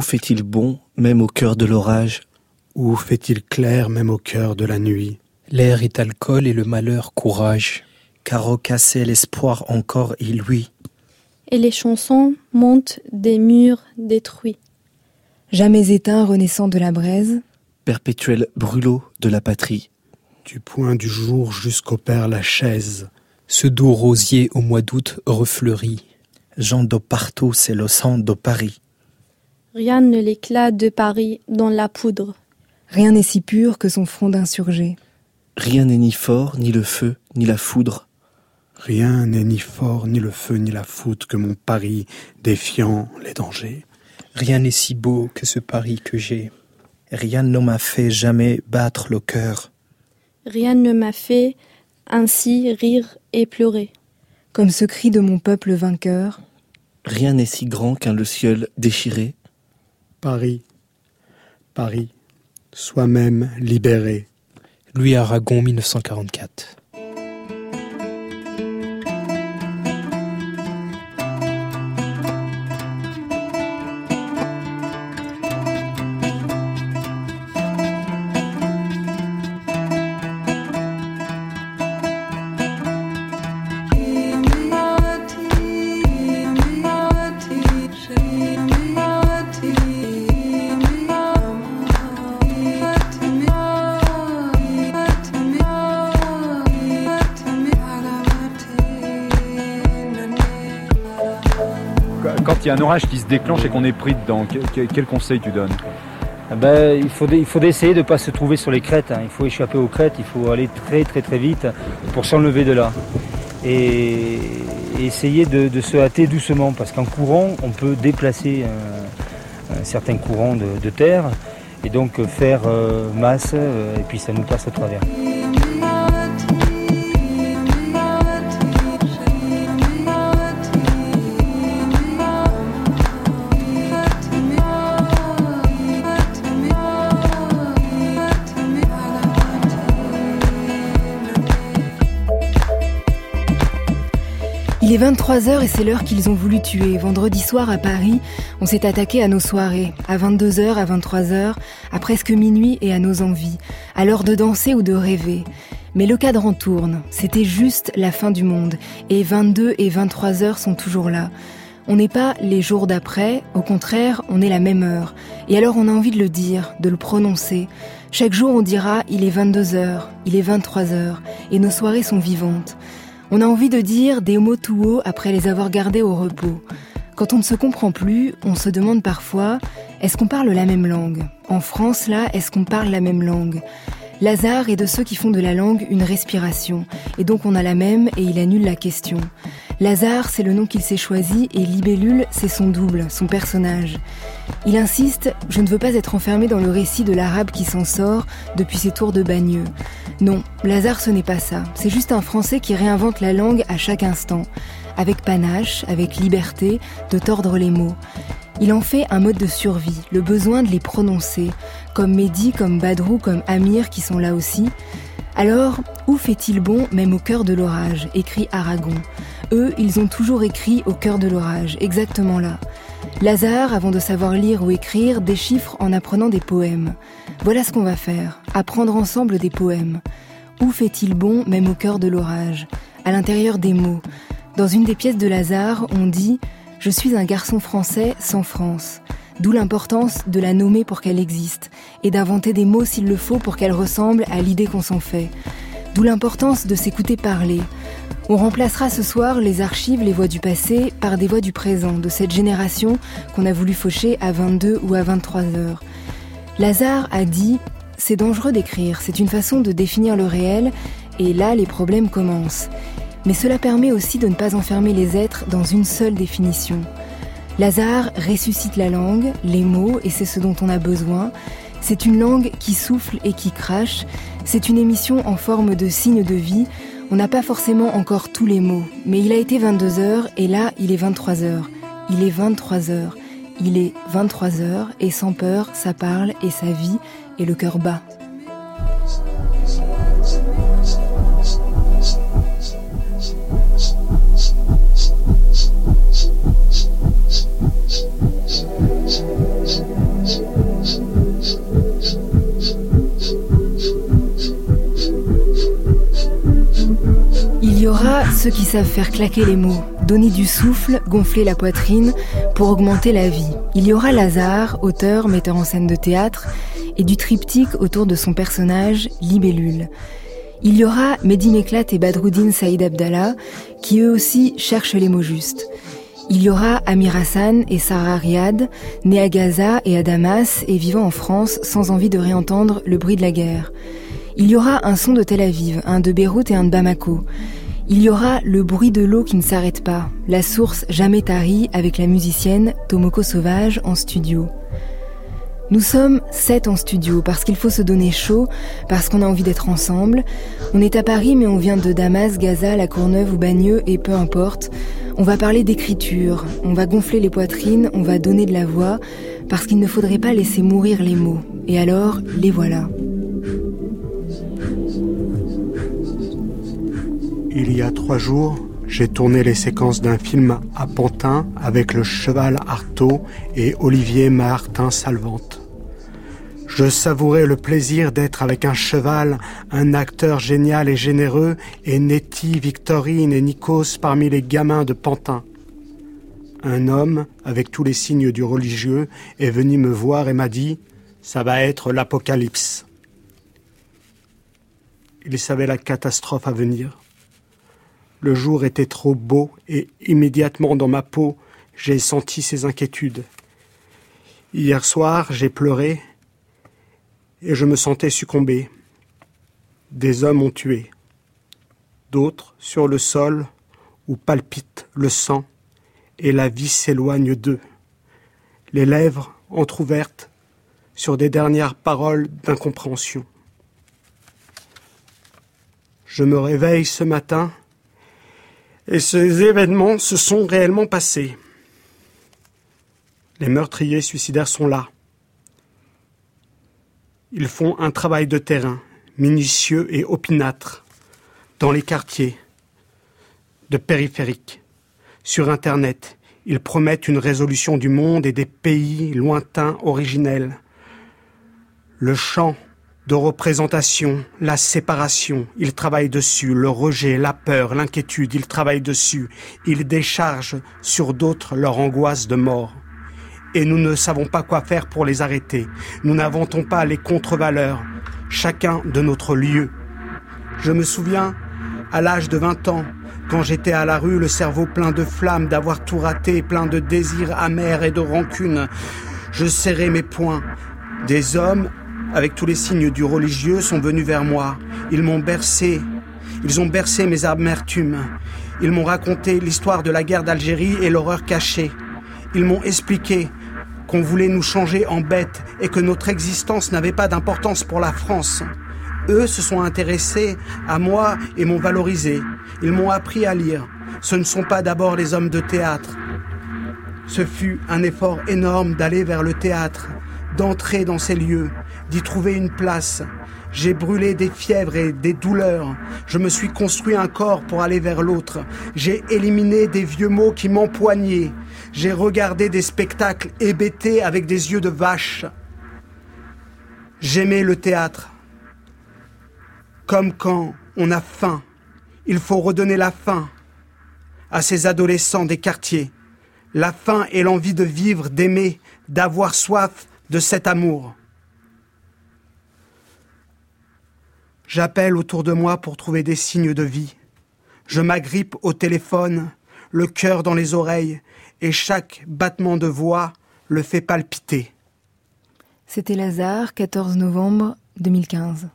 Où fait-il bon, même au cœur de l'orage? Où fait-il clair, même au cœur de la nuit? L'air est alcool et le malheur courage. Car cassé l'espoir encore il lui. Et les chansons montent des murs détruits. Jamais éteint renaissant de la braise. Perpétuel brûlot de la patrie. Du point du jour jusqu'au père chaise. Ce doux rosier au mois d'août refleurit. Jean do partout c'est le sang de Paris. Rien ne l'éclat de Paris dans la poudre. Rien n'est si pur que son front d'insurgé. Rien n'est ni fort, ni le feu, ni la foudre. Rien n'est ni fort, ni le feu, ni la foudre que mon Paris, défiant les dangers. Rien n'est si beau que ce Paris que j'ai. Rien ne m'a fait jamais battre le cœur. Rien ne m'a fait ainsi rire et pleurer. Comme ce cri de mon peuple vainqueur. Rien n'est si grand qu'un le ciel déchiré. Paris, Paris, soi-même libéré. Louis Aragon 1944. Y un orage qui se déclenche et qu'on est pris dedans, quel, conseil tu donnes ah ben, il faut, essayer de ne pas se trouver sur les crêtes. Hein. Il faut échapper aux crêtes, il faut aller très très très vite pour s'enlever de là. Et, essayer de, se hâter doucement parce qu'en courant, on peut déplacer un, certain courant de, terre et donc faire euh, masse euh, et puis ça nous passe à travers. Il est 23h et c'est l'heure qu'ils ont voulu tuer. Vendredi soir à Paris, on s'est attaqué à nos soirées, à 22h, à 23h, à presque minuit et à nos envies, à l'heure de danser ou de rêver. Mais le cadran tourne, c'était juste la fin du monde, et 22 et 23 heures sont toujours là. On n'est pas les jours d'après, au contraire, on est la même heure. Et alors on a envie de le dire, de le prononcer. Chaque jour on dira il est 22 heures, il est 23 heures, et nos soirées sont vivantes. On a envie de dire des mots tout haut après les avoir gardés au repos. Quand on ne se comprend plus, on se demande parfois est-ce qu'on parle la même langue? En France, là, est-ce qu'on parle la même langue? Lazare est de ceux qui font de la langue une respiration, et donc on a la même et il annule la question. Lazare, c'est le nom qu'il s'est choisi, et Libellule, c'est son double, son personnage. Il insiste Je ne veux pas être enfermé dans le récit de l'arabe qui s'en sort depuis ses tours de bagneux. Non, Lazare, ce n'est pas ça. C'est juste un Français qui réinvente la langue à chaque instant, avec panache, avec liberté, de tordre les mots. Il en fait un mode de survie, le besoin de les prononcer, comme Mehdi, comme Badrou, comme Amir qui sont là aussi. Alors, où fait-il bon même au cœur de l'orage écrit Aragon. Eux, ils ont toujours écrit au cœur de l'orage, exactement là. Lazare, avant de savoir lire ou écrire, déchiffre en apprenant des poèmes. Voilà ce qu'on va faire, apprendre ensemble des poèmes. Où fait-il bon même au cœur de l'orage À l'intérieur des mots? Dans une des pièces de Lazare, on dit ⁇ Je suis un garçon français sans France ⁇ D'où l'importance de la nommer pour qu'elle existe, et d'inventer des mots s'il le faut pour qu'elle ressemble à l'idée qu'on s'en fait. D'où l'importance de s'écouter parler. On remplacera ce soir les archives, les voix du passé, par des voix du présent, de cette génération qu'on a voulu faucher à 22 ou à 23 heures. Lazare a dit C'est dangereux d'écrire, c'est une façon de définir le réel, et là les problèmes commencent. Mais cela permet aussi de ne pas enfermer les êtres dans une seule définition. Lazare ressuscite la langue, les mots, et c'est ce dont on a besoin. C'est une langue qui souffle et qui crache. C'est une émission en forme de signe de vie. On n'a pas forcément encore tous les mots, mais il a été 22 heures et là, il est 23 heures. Il est 23 heures. Il est 23 heures et sans peur, ça parle et ça vit et le cœur bat. Ceux qui savent faire claquer les mots, donner du souffle, gonfler la poitrine pour augmenter la vie. Il y aura Lazare, auteur, metteur en scène de théâtre, et du triptyque autour de son personnage, Libellule. Il y aura Mehdi Meklat et Badruddin Saïd Abdallah, qui eux aussi cherchent les mots justes. Il y aura Amir Hassan et Sarah Riyad, nés à Gaza et à Damas et vivant en France sans envie de réentendre le bruit de la guerre. Il y aura un son de Tel Aviv, un de Beyrouth et un de Bamako. Il y aura le bruit de l'eau qui ne s'arrête pas, la source jamais tarie avec la musicienne Tomoko Sauvage en studio. Nous sommes sept en studio parce qu'il faut se donner chaud, parce qu'on a envie d'être ensemble. On est à Paris mais on vient de Damas, Gaza, La Courneuve ou Bagneux et peu importe. On va parler d'écriture, on va gonfler les poitrines, on va donner de la voix parce qu'il ne faudrait pas laisser mourir les mots. Et alors, les voilà. Il y a trois jours, j'ai tourné les séquences d'un film à Pantin avec le cheval Artaud et Olivier Martin Salvante. Je savourais le plaisir d'être avec un cheval, un acteur génial et généreux, et Nettie, Victorine et Nikos parmi les gamins de Pantin. Un homme, avec tous les signes du religieux, est venu me voir et m'a dit Ça va être l'apocalypse. Il savait la catastrophe à venir. Le jour était trop beau et immédiatement dans ma peau, j'ai senti ses inquiétudes. Hier soir, j'ai pleuré et je me sentais succomber. Des hommes ont tué, d'autres sur le sol où palpite le sang et la vie s'éloigne d'eux, les lèvres entr'ouvertes sur des dernières paroles d'incompréhension. Je me réveille ce matin et ces événements se sont réellement passés. Les meurtriers suicidaires sont là. Ils font un travail de terrain, minutieux et opinâtre, dans les quartiers, de périphériques. Sur Internet, ils promettent une résolution du monde et des pays lointains originels. Le chant de représentation, la séparation, ils travaillent dessus, le rejet, la peur, l'inquiétude, ils travaillent dessus, ils déchargent sur d'autres leur angoisse de mort. Et nous ne savons pas quoi faire pour les arrêter. Nous n'inventons pas les contre-valeurs, chacun de notre lieu. Je me souviens, à l'âge de 20 ans, quand j'étais à la rue, le cerveau plein de flammes, d'avoir tout raté, plein de désirs amers et de rancune, je serrais mes poings. Des hommes avec tous les signes du religieux, sont venus vers moi. Ils m'ont bercé. Ils ont bercé mes amertumes. Ils m'ont raconté l'histoire de la guerre d'Algérie et l'horreur cachée. Ils m'ont expliqué qu'on voulait nous changer en bêtes et que notre existence n'avait pas d'importance pour la France. Eux se sont intéressés à moi et m'ont valorisé. Ils m'ont appris à lire. Ce ne sont pas d'abord les hommes de théâtre. Ce fut un effort énorme d'aller vers le théâtre, d'entrer dans ces lieux, d'y trouver une place. J'ai brûlé des fièvres et des douleurs. Je me suis construit un corps pour aller vers l'autre. J'ai éliminé des vieux mots qui m'empoignaient. J'ai regardé des spectacles hébétés avec des yeux de vache. J'aimais le théâtre. Comme quand on a faim, il faut redonner la faim à ces adolescents des quartiers. La faim et l'envie de vivre, d'aimer, d'avoir soif de cet amour. J'appelle autour de moi pour trouver des signes de vie. Je m'agrippe au téléphone, le cœur dans les oreilles, et chaque battement de voix le fait palpiter. C'était Lazare, 14 novembre 2015.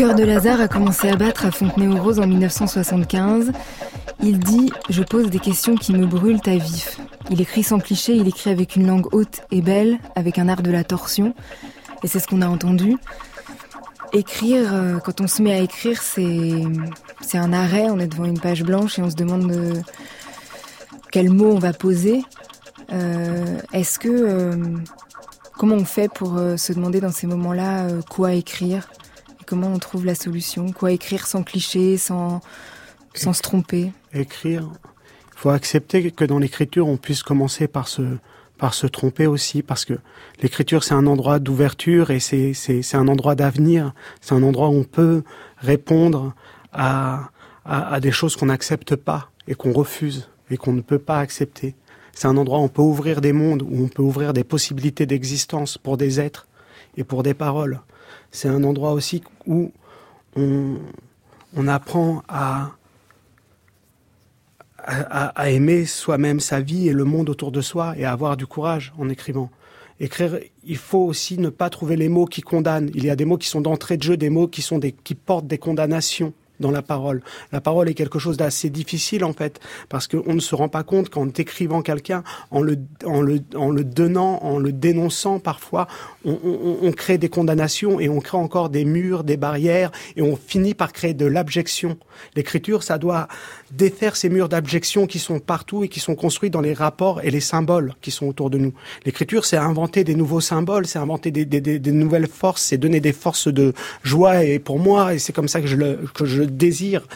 Cœur de Lazare a commencé à battre à Fontenay-aux-Roses en 1975. Il dit Je pose des questions qui me brûlent à vif. Il écrit sans cliché, il écrit avec une langue haute et belle, avec un art de la torsion. Et c'est ce qu'on a entendu. Écrire, euh, quand on se met à écrire, c'est, un arrêt. On est devant une page blanche et on se demande euh, quel mot on va poser. Est-ce que comment on fait pour se demander dans ces moments-là quoi écrire? Comment on trouve la solution Quoi écrire sans cliché, sans sans se tromper Écrire, il faut accepter que dans l'écriture on puisse commencer par se par se tromper aussi, parce que l'écriture c'est un endroit d'ouverture et c'est un endroit d'avenir, c'est un endroit où on peut répondre à à, à des choses qu'on n'accepte pas et qu'on refuse et qu'on ne peut pas accepter. C'est un endroit où on peut ouvrir des mondes, où on peut ouvrir des possibilités d'existence pour des êtres et pour des paroles. C'est un endroit aussi où on, apprend à, à, aimer soi-même sa vie et le monde autour de soi et à avoir du courage en écrivant. Écrire, il faut aussi ne pas trouver les mots qui condamnent. Il y a des mots qui sont d'entrée de jeu, des mots qui sont des, qui portent des condamnations dans la parole. La parole est quelque chose d'assez difficile en fait, parce qu'on ne se rend pas compte qu'en décrivant quelqu'un, en le, en, le, en le donnant, en le dénonçant parfois, on, on, on, crée des condamnations et on crée encore des murs, des barrières, et on finit par créer de l'abjection. L'écriture, ça doit défaire ces murs d'abjection qui sont partout et qui sont construits dans les rapports et les symboles qui sont autour de nous. L'écriture, c'est inventer des nouveaux symboles, c'est inventer des, des, des, nouvelles forces, c'est donner des forces de joie, et pour moi, et c'est comme ça que je le, que je désir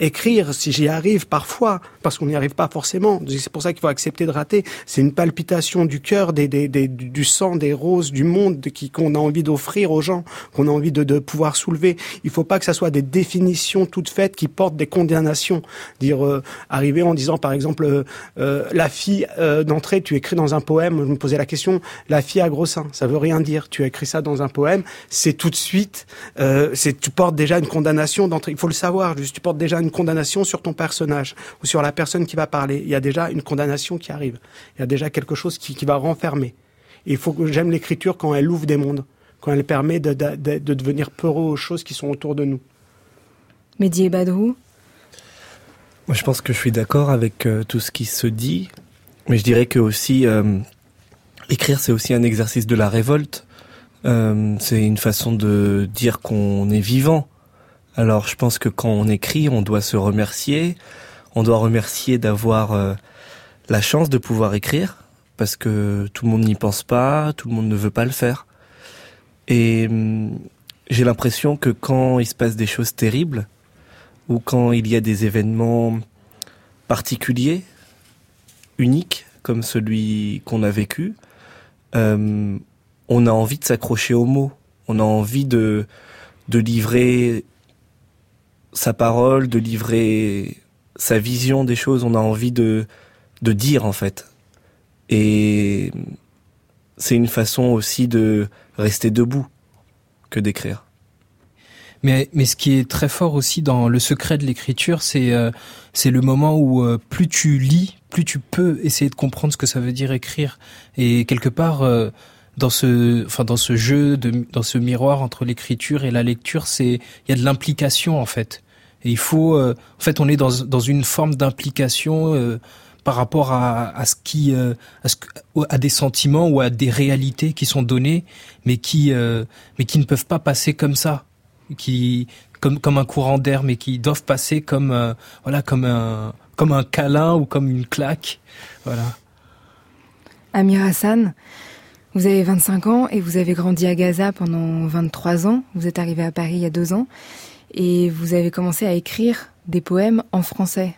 écrire, si j'y arrive parfois, parce qu'on n'y arrive pas forcément. C'est pour ça qu'il faut accepter de rater. C'est une palpitation du cœur, des, des, du sang, des roses, du monde qui qu'on a envie d'offrir aux gens, qu'on a envie de, de pouvoir soulever. Il faut pas que ça soit des définitions toutes faites qui portent des condamnations. Dire euh, arriver en disant par exemple euh, euh, la fille d'entrée, tu écris dans un poème. Je me posais la question, la fille à gros seins, ça veut rien dire. Tu as écrit ça dans un poème, c'est tout de suite, c'est tu portes déjà une condamnation d'entrée. Il faut le savoir. Tu portes déjà une condamnation sur ton personnage ou sur la personne qui va parler. Il y a déjà une condamnation qui arrive. Il y a déjà quelque chose qui, qui va renfermer. Et il faut que j'aime l'écriture quand elle ouvre des mondes, quand elle permet de, de, de, devenir peureux aux choses qui sont autour de nous. Mehdi et Badrou Moi, je pense que je suis d'accord avec euh, tout ce qui se dit, mais je dirais que aussi euh, écrire, c'est aussi un exercice de la révolte. Euh, c'est une façon de dire qu'on est vivant. Alors je pense que quand on écrit, on doit se remercier, on doit remercier d'avoir euh, la chance de pouvoir écrire, parce que tout le monde n'y pense pas, tout le monde ne veut pas le faire. Et hum, j'ai l'impression que quand il se passe des choses terribles, ou quand il y a des événements particuliers, uniques, comme celui qu'on a vécu, euh, on a envie de s'accrocher aux mots, on a envie de livrer sa parole, de livrer sa vision des choses. On a envie de, de dire, en fait. Et c'est une façon aussi de rester debout que d'écrire. Mais, mais ce qui est très fort aussi dans le secret de l'écriture, c'est euh, c'est le moment où euh, plus tu lis, plus tu peux essayer de comprendre ce que ça veut dire écrire. Et quelque part, euh, dans ce, enfin dans ce jeu, de, dans ce miroir entre l'écriture et la lecture, c'est il y a de l'implication en fait. Et il faut, euh, en fait, on est dans dans une forme d'implication euh, par rapport à, à ce qui, euh, à, ce, à des sentiments ou à des réalités qui sont données, mais qui, mais qui ne peuvent pas passer comme ça, qui comme comme un courant d'air, mais qui doivent passer comme voilà comme un comme un câlin ou comme une claque, voilà. Amir Hassan, vous avez 25 ans et vous avez grandi à Gaza pendant 23 ans. Vous êtes arrivé à Paris il y a deux ans et vous avez commencé à écrire des poèmes en français.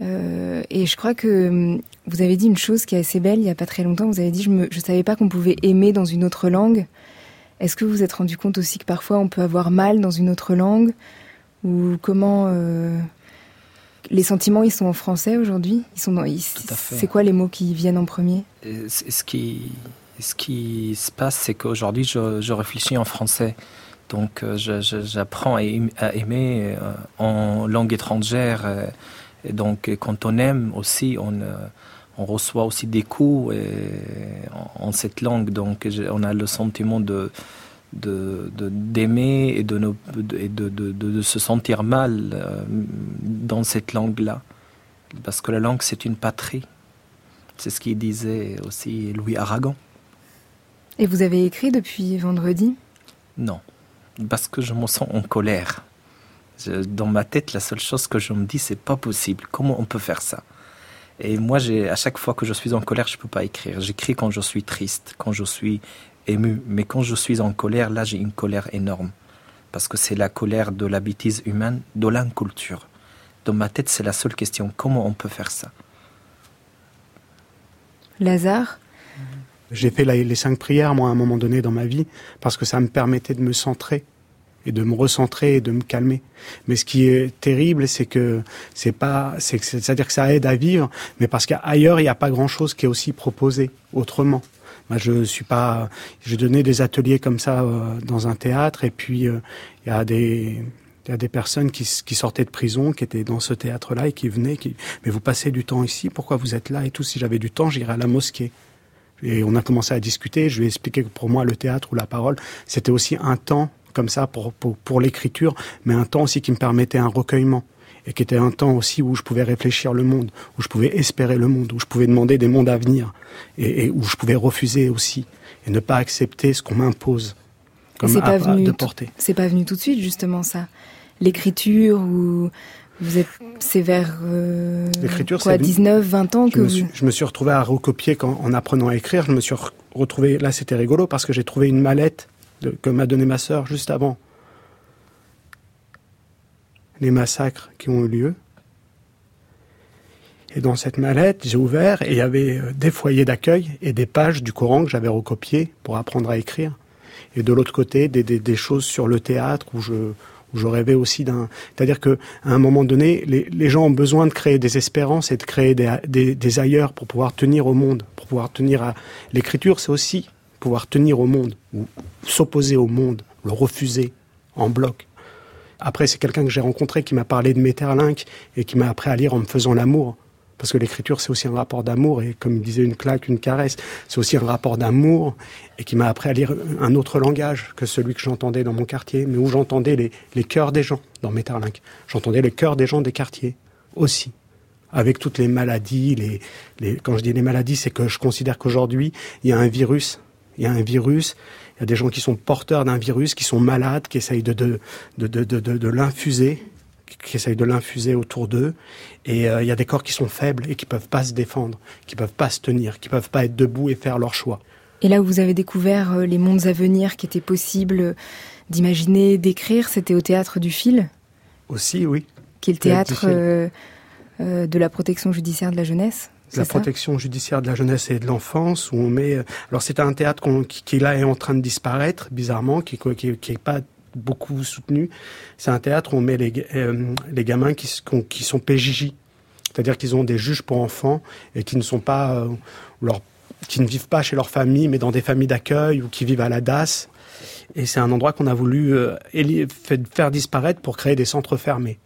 Euh, et je crois que hum, vous avez dit une chose qui est assez belle il y a pas très longtemps. Vous avez dit je ne savais pas qu'on pouvait aimer dans une autre langue. Est-ce que vous vous êtes rendu compte aussi que parfois on peut avoir mal dans une autre langue? Ou comment euh, les sentiments ils sont en français aujourd'hui? Ils sont c'est quoi les mots qui viennent en premier? Ce qui ce qui se passe, c'est qu'aujourd'hui, je, réfléchis en français. Donc, euh, j'apprends à aimer euh, en langue étrangère. Euh, et donc, quand on aime aussi, on, reçoit aussi des coups en, cette langue. Donc, on a le sentiment d'aimer et de, de, se sentir mal dans cette langue-là. Parce que la langue, c'est une patrie. C'est ce qu'il disait aussi Louis Aragon. Et vous avez écrit depuis vendredi? Non, parce que je me sens en colère. dans ma tête, la seule chose que je me dis, c'est pas possible. Comment on peut faire ça? Et moi, à chaque fois que je suis en colère, je peux pas écrire. J'écris quand je suis triste, quand je suis ému. Mais quand je suis en colère, là, j'ai une colère énorme. Parce que c'est la colère de la bêtise humaine, de l'inculture. Dans ma tête, c'est la seule question. Comment on peut faire ça? Lazare? J'ai fait les cinq prières, moi, à un moment donné dans ma vie, parce que ça me permettait de me centrer et de me recentrer et de me calmer. Mais ce qui est terrible, c'est que c'est pas, c'est-à-dire que ça aide à vivre, mais parce qu'ailleurs, il n'y a pas grand-chose qui est aussi proposé autrement. Moi, je suis pas, j'ai donné des ateliers comme ça euh, dans un théâtre, et puis euh, il y a des, il y a des personnes qui, qui, sortaient de prison, qui étaient dans ce théâtre-là et qui venaient, qui, mais vous passez du temps ici, pourquoi vous êtes là et tout? Si j'avais du temps, j'irais à la mosquée. Et on a commencé à discuter. Je lui ai expliqué que pour moi, le théâtre ou la parole, c'était aussi un temps comme ça pour, pour, pour l'écriture, mais un temps aussi qui me permettait un recueillement et qui était un temps aussi où je pouvais réfléchir le monde, où je pouvais espérer le monde, où je pouvais demander des mondes à venir et, et où je pouvais refuser aussi et ne pas accepter ce qu'on m'impose comme pas venu de porter. C'est pas venu tout de suite justement ça. L'écriture ou vous êtes c'est vers euh, quoi 19 20 ans je que me suis, je me suis retrouvé à recopier quand, en apprenant à écrire, je me suis retrouvé là c'était rigolo parce que j'ai trouvé une mallette que m'a donné ma sœur juste avant les massacres qui ont eu lieu. Et dans cette mallette, j'ai ouvert et il y avait euh, des foyers d'accueil et des pages du Coran que j'avais recopiées pour apprendre à écrire. Et de l'autre côté, des, des, des, choses sur le théâtre où je, je rêvais aussi d'un. C'est-à-dire que à un moment donné, les, gens ont besoin de créer des espérances et de créer des, des, ailleurs pour pouvoir tenir au monde, pour pouvoir tenir à. L'écriture, c'est aussi pouvoir tenir au monde, ou s'opposer au monde, le refuser en bloc. Après, c'est quelqu'un que j'ai rencontré qui m'a parlé de Metterlinck et qui m'a appris à lire en me faisant l'amour. Parce que l'écriture, c'est aussi un rapport d'amour, et comme disait une claque, une caresse, c'est aussi un rapport d'amour, et qui m'a appris à lire un autre langage que celui que j'entendais dans mon quartier, mais où j'entendais les, les cœurs des gens dans Metterlinck. J'entendais les cœurs des gens des quartiers aussi avec toutes les maladies. Les, les, quand je dis les maladies, c'est que je considère qu'aujourd'hui, il y a un virus il y a un virus, il y a des gens qui sont porteurs d'un virus, qui sont malades, qui essayent de, de, de, de, de l'infuser, qui essayent de l'infuser autour d'eux. Et euh, il y a des corps qui sont faibles et qui peuvent pas se défendre, qui peuvent pas se tenir, qui peuvent pas être debout et faire leur choix. Et là où vous avez découvert euh, les mondes à venir qui étaient possibles d'imaginer, d'écrire, c'était au théâtre du fil? Aussi, oui. Qui est le théâtre euh, euh, de la protection judiciaire de la jeunesse la protection judiciaire de la jeunesse et de l'enfance où on met alors c'est un théâtre qui, qui, là est en train de disparaître bizarrement qui qui, qui est pas beaucoup soutenu c'est un théâtre où on met les euh, les gamins qui, qui sont PJJ c'est-à-dire qu'ils ont des juges pour enfants et qui ne sont pas euh, leur qui ne vivent pas chez leur famille mais dans des familles d'accueil ou qui vivent à la DAS et c'est un endroit qu'on a voulu euh, faire disparaître pour créer des centres fermés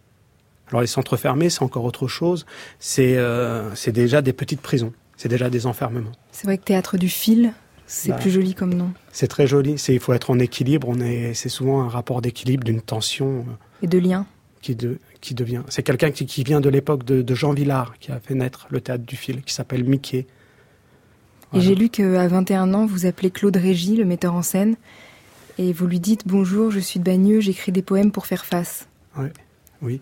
alors les centres fermés, c'est encore autre chose. C'est euh, déjà des petites prisons. C'est déjà des enfermements. C'est vrai que théâtre du fil, c'est bah, plus joli comme nom. C'est très joli. C'est il faut être en équilibre. On est, c'est souvent un rapport d'équilibre, d'une tension. Euh, Et de lien. Qui, de, qui devient. C'est quelqu'un qui, qui, vient de l'époque de, de, Jean Villard qui a fait naître le théâtre du fil, qui s'appelle Mickey. Voilà. Et j'ai lu qu'à 21 ans, vous appelez Claude Régis, le metteur en scène, et vous lui dites Bonjour, je suis de Bagneux, j'écris des poèmes pour faire face. Ouais. Oui.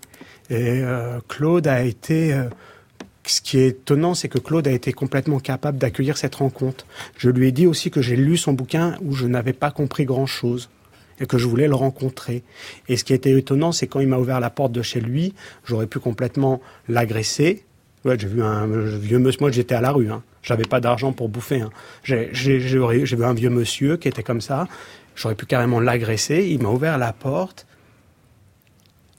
Et euh, Claude a été. Euh, ce qui est étonnant, c'est que Claude a été complètement capable d'accueillir cette rencontre. Je lui ai dit aussi que j'ai lu son bouquin où je n'avais pas compris grand-chose et que je voulais le rencontrer. Et ce qui était étonnant, c'est quand il m'a ouvert la porte de chez lui, j'aurais pu complètement l'agresser. Ouais, j'ai vu un vieux monsieur, moi j'étais à la rue, hein. j'avais pas d'argent pour bouffer. Hein. J'ai vu un vieux monsieur qui était comme ça, j'aurais pu carrément l'agresser, il m'a ouvert la porte,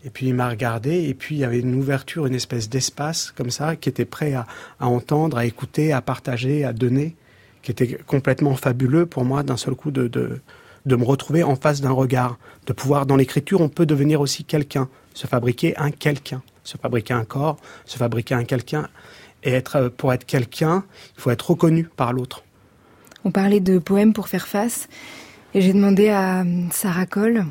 et puis il m'a regardé, et puis il y avait une ouverture, une espèce d'espace comme ça, qui était prêt à, entendre, à écouter, à partager, à donner, qui était complètement fabuleux pour moi d'un seul coup de, de, de me retrouver en face d'un regard, de pouvoir, dans l'écriture, on peut devenir aussi quelqu'un, se fabriquer un quelqu'un, se fabriquer un corps, se fabriquer un quelqu'un, et être, pour être quelqu'un, il faut être reconnu par l'autre. On parlait de poèmes pour faire face, et j'ai demandé à Sarah Cole,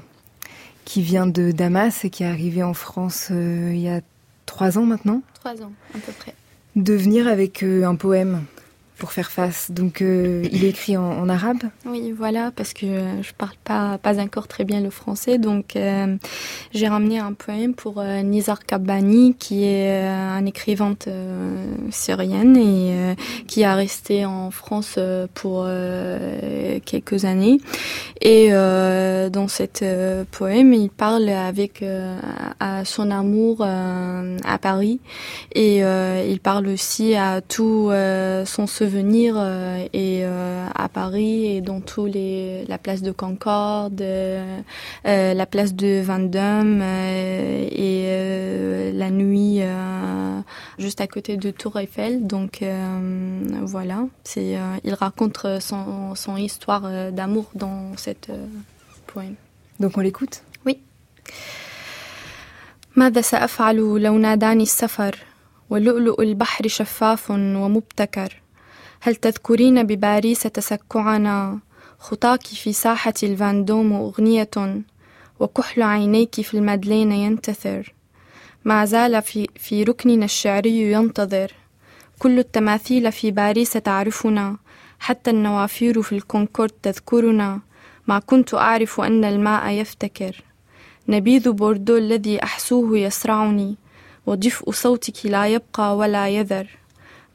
qui vient de Damas et qui est arrivé en France euh, il y a trois ans maintenant. Trois ans, à peu près. De venir avec euh, un poème pour faire face. Donc euh, il écrit en, arabe Oui, voilà, parce que je parle pas, pas encore très bien le français. Donc euh, j'ai ramené un poème pour euh, Nizar Kabbani, qui est un écrivainte syrienne et qui a resté en France pour quelques années. Et dans cet poème, il parle avec à son amour à Paris et il parle aussi à tout son venir euh, et euh, à Paris et dans tous les la place de Concorde, euh, la place de Vendôme et la nuit juste à côté de Tour Eiffel. Donc voilà, c'est il raconte son, son histoire d'amour dans cette poème. Donc on l'écoute Oui. ماذا سأفعل لو ناداني السفر ولؤلؤ البحر شفاف ومبتكر هل تذكرين بباريس تسكعنا؟ خطاك في ساحة الفاندوم أغنية وكحل عينيك في المدلين ينتثر. ما زال في, في ركننا الشعري ينتظر. كل التماثيل في باريس تعرفنا. حتى النوافير في الكونكورد تذكرنا. ما كنت أعرف أن الماء يفتكر. نبيذ بوردو الذي أحسوه يسرعني ودفء صوتك لا يبقى ولا يذر.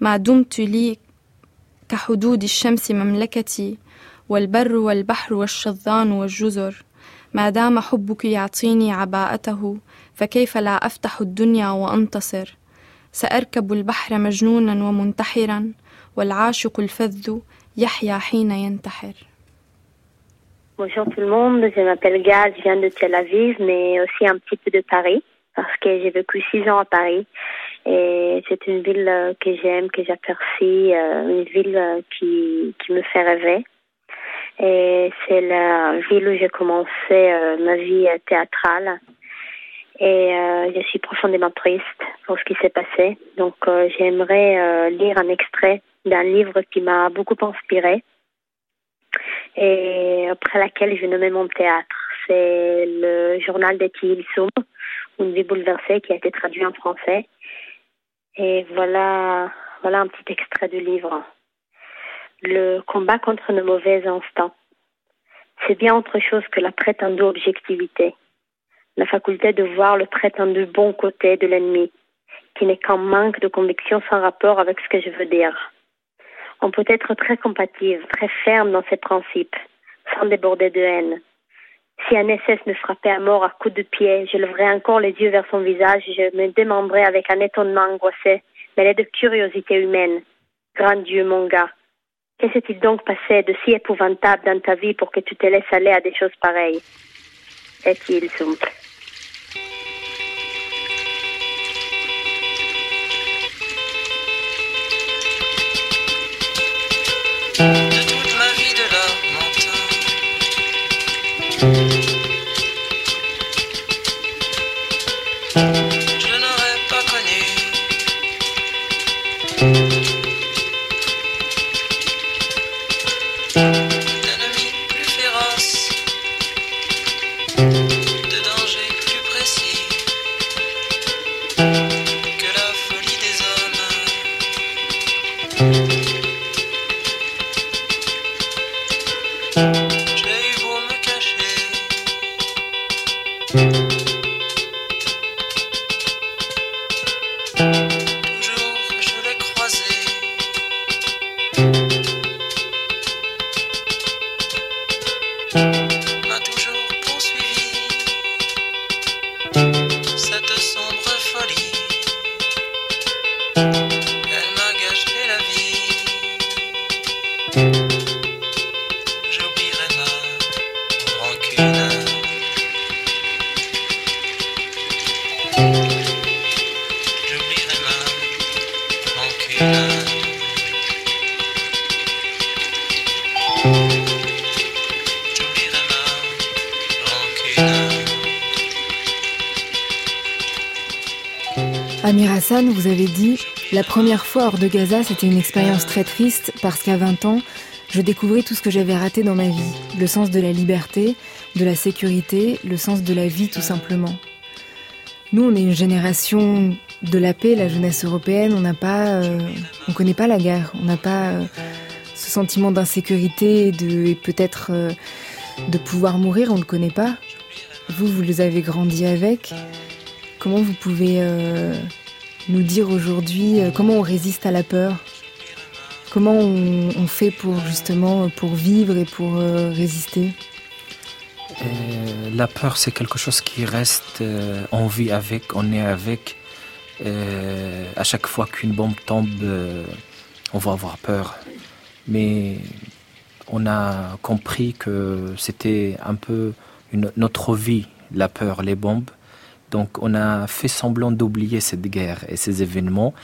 ما دمت لي كحدود الشمس مملكتي والبر والبحر والشظان والجزر. ما دام حبك يعطيني عباءته فكيف لا أفتح الدنيا وأنتصر؟ سأركب البحر مجنونا ومنتحرا والعاشق الفذ يحيا حين ينتحر. Bonjour tout le monde, je m'appelle Gaz, je viens de Tel Aviv, mais aussi un petit peu de Paris, parce que j'ai vécu six ans à Paris. Et c'est une ville euh, que j'aime, que j'apprécie, euh, une ville euh, qui, qui me fait rêver. Et c'est la ville où j'ai commencé ma vie théâtrale. Et je suis profondément triste pour ce qui s'est passé. Donc j'aimerais lire un extrait d'un livre qui m'a beaucoup inspiré et après laquelle je nommais mon théâtre. C'est le journal d'Eti Soum, Une vie bouleversée, qui a été traduit en français. Et voilà, voilà un petit extrait du livre. Le combat contre nos mauvais instants. C'est bien autre chose que la prétendue objectivité. La faculté de voir le prétendu bon côté de l'ennemi, qui n'est qu'un manque de conviction sans rapport avec ce que je veux dire. On peut être très compatible, très ferme dans ses principes, sans déborder de haine. Si un SS me frappait à mort à coups de pied, je leverais encore les yeux vers son visage et je me demanderais avec un étonnement angoissé, mêlé de curiosité humaine. Grand Dieu, mon gars, que s'est-il donc passé de si épouvantable dans ta vie pour que tu te laisses aller à des choses pareilles? Est-il simple de Gaza, c'était une expérience très triste parce qu'à 20 ans, je découvrais tout ce que j'avais raté dans ma vie. Le sens de la liberté, de la sécurité, le sens de la vie tout simplement. Nous, on est une génération de la paix, la jeunesse européenne, on n'a pas, on connaît pas la guerre, on n'a pas ce sentiment d'insécurité et de peut-être de pouvoir mourir, on ne le connaît pas. Vous, vous les avez grandi avec. Comment vous pouvez nous dire aujourd'hui comment on résiste à la peur Comment on, fait pour justement pour vivre et pour euh, résister euh, La peur, c'est quelque chose qui reste euh, en vie avec, on est avec. à chaque fois qu'une bombe tombe, on va avoir peur. Mais on a compris que c'était un peu notre vie, la peur, les bombes. Donc on a fait semblant d'oublier cette guerre et ces événements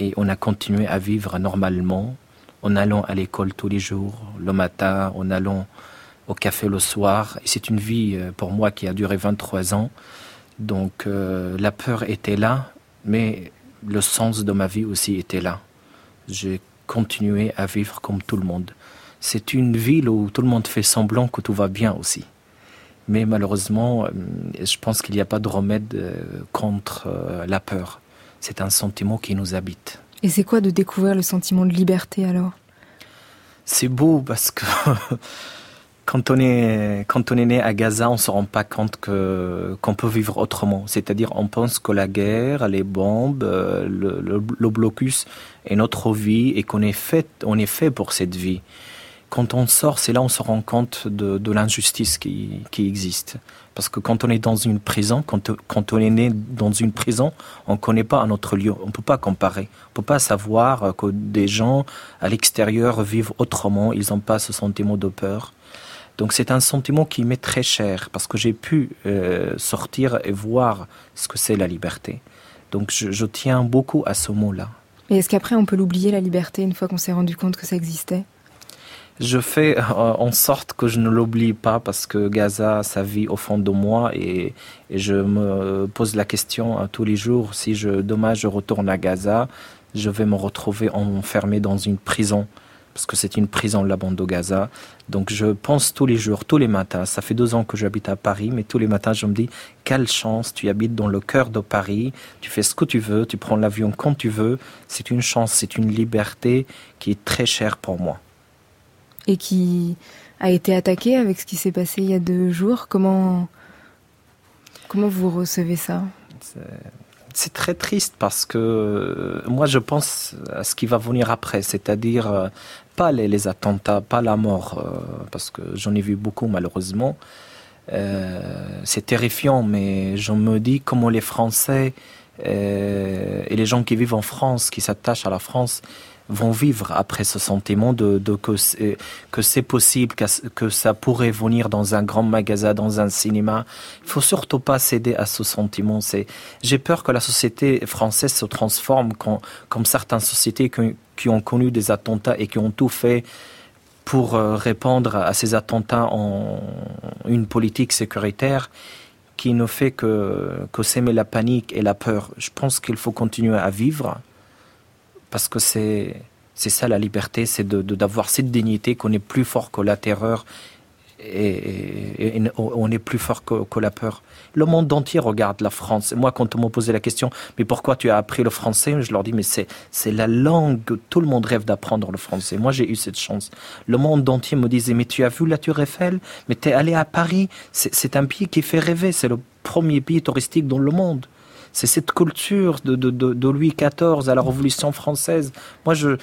et on a continué à vivre normalement en allant à l'école tous les jours, le matin, en allant au café le soir. Et c'est une vie euh, pour moi qui a duré 23 ans. Donc euh, la peur était là, mais le sens de ma vie aussi était là. J'ai continué à vivre comme tout le monde. C'est une ville où tout le monde fait semblant que tout va bien aussi. Mais malheureusement, euh, je pense qu'il n'y a pas de remède contre la peur. C'est un sentiment qui nous habite. Et c'est quoi de découvrir le sentiment de liberté alors? C'est beau parce que quand on est quand on est né à Gaza, on se rend pas compte que qu'on peut vivre autrement. C'est-à-dire, on pense que la guerre, les bombes, euh, le, le blocus est notre vie et qu'on est fait on est fait pour cette vie quand on sort, c'est là on se rend compte de, l'injustice qui, existe. Parce que quand on est dans une prison, quand, on est né dans une prison, on ne connaît pas un autre lieu. On ne peut pas comparer. On ne peut pas savoir que des gens à l'extérieur vivent autrement. Ils n'ont pas ce sentiment de peur. Donc c'est un sentiment qui m'est très cher parce que j'ai pu euh, sortir et voir ce que c'est la liberté. Donc je, je tiens beaucoup à ce mot-là. Et est-ce qu'après on peut l'oublier la liberté une fois qu'on s'est rendu compte que ça existait? Je fais euh, en sorte que je ne l'oublie pas parce que Gaza, ça vit au fond de moi et, je me pose la question à tous les jours si je, demain je retourne à Gaza, je vais me retrouver enfermé dans une prison parce que c'est une prison la bande de Gaza. Donc je pense tous les jours, tous les matins. Ça fait deux ans que j'habite à Paris, mais tous les matins je me dis quelle chance, tu habites dans le cœur de Paris, tu fais ce que tu veux, tu prends l'avion quand tu veux. C'est une chance, c'est une liberté qui est très chère pour moi et qui a été attaqué avec ce qui s'est passé il y a deux jours. Comment, comment vous recevez ça? C'est très triste parce que euh, moi je pense à ce qui va venir après, c'est-à-dire euh, pas les, attentats, pas la mort, euh, parce que j'en ai vu beaucoup malheureusement. c'est terrifiant, mais je me dis comment les Français et les gens qui vivent en France, qui s'attachent à la France, vont vivre après ce sentiment de, que c'est possible, que, ça pourrait venir dans un grand magasin, dans un cinéma. Il faut surtout pas céder à ce sentiment. C'est, j'ai peur que la société française se transforme comme certaines sociétés qui, ont connu des attentats et qui ont tout fait pour euh, répondre à ces attentats en une politique sécuritaire qui ne fait que, que s'aimer la panique et la peur. Je pense qu'il faut continuer à vivre parce que c'est c'est ça la liberté, c'est d'avoir cette dignité qu'on est plus fort que la terreur et, on est plus fort que, la peur. Le monde entier regarde la France. Moi, quand on m'a posé la question, mais pourquoi tu as appris le français Je leur dis, mais c'est c'est la langue que tout le monde rêve d'apprendre le français. Moi, j'ai eu cette chance. Le monde entier me disait, mais tu as vu la Tour Eiffel? Mais tu es allé à Paris? C'est un pays qui fait rêver. C'est le premier pays touristique dans le monde c'est cette culture de, Louis XIV à la Révolution française. Moi, je,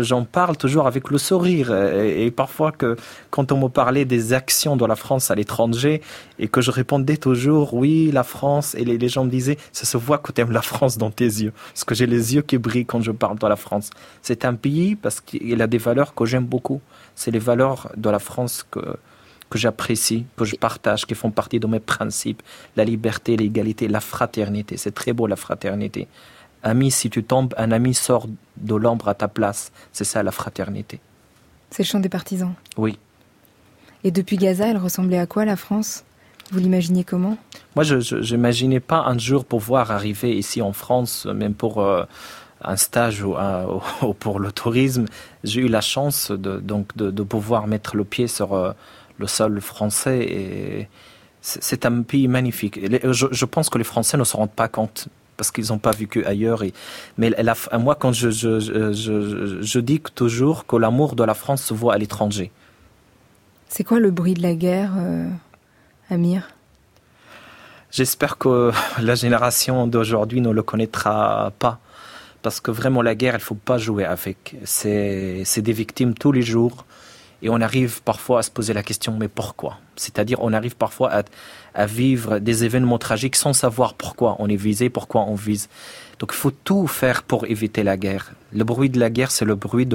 j'en parle toujours avec le sourire. Et, parfois, que, quand on me parlait des actions de la France à l'étranger, et que je répondais toujours, oui, la France, et les, gens me disaient, ça se voit que tu aimes la France dans tes yeux. Parce que j'ai les yeux qui brillent quand je parle de la France. C'est un pays parce qu'il a des valeurs que j'aime beaucoup. C'est les valeurs de la France que, que j'apprécie, que je partage, qui font partie de mes principes. La liberté, l'égalité, la fraternité. C'est très beau la fraternité. Ami, si tu tombes, un ami sort de l'ombre à ta place. C'est ça la fraternité. C'est le chant des partisans. Oui. Et depuis Gaza, elle ressemblait à quoi la France? Vous l'imaginez comment? Moi, je n'imaginais pas un jour pouvoir arriver ici en France, même pour euh, un stage ou, pour le tourisme. J'ai eu la chance de, donc de, pouvoir mettre le pied sur, euh, le sol français c'est un pays magnifique. Je, pense que les Français ne se rendent pas compte parce qu'ils n'ont pas vécu ailleurs. Et, mais moi, quand je, je, je, je dis toujours que l'amour de la France se voit à l'étranger. C'est quoi le bruit de la guerre, euh, Amir? J'espère que la génération d'aujourd'hui ne le connaîtra pas. Parce que vraiment, la guerre, il ne faut pas jouer avec. C'est des victimes tous les jours. Et on arrive parfois à se poser la question, mais pourquoi? C'est-à-dire, on arrive parfois à, vivre des événements tragiques sans savoir pourquoi on est visé, pourquoi on vise. Donc, il faut tout faire pour éviter la guerre. Le bruit de la guerre, c'est le bruit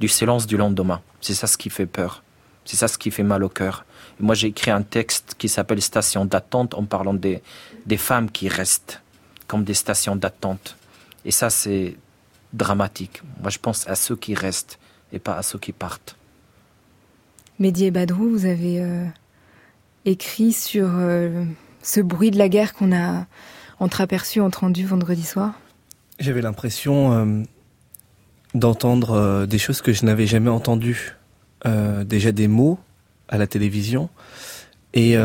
du silence du lendemain. C'est ça ce qui fait peur. C'est ça ce qui fait mal au cœur. moi, j'ai écrit un texte qui s'appelle Station d'attente en parlant des femmes qui restent comme des stations d'attente. Et ça, c'est dramatique. Moi, je pense à ceux qui restent et pas à ceux qui partent. Mehdi et Badrou, vous avez euh, écrit sur euh, ce bruit de la guerre qu'on a entreaperçu, entendu vendredi soir J'avais l'impression euh, d'entendre des choses que je n'avais jamais entendues. déjà des mots à la télévision. Et,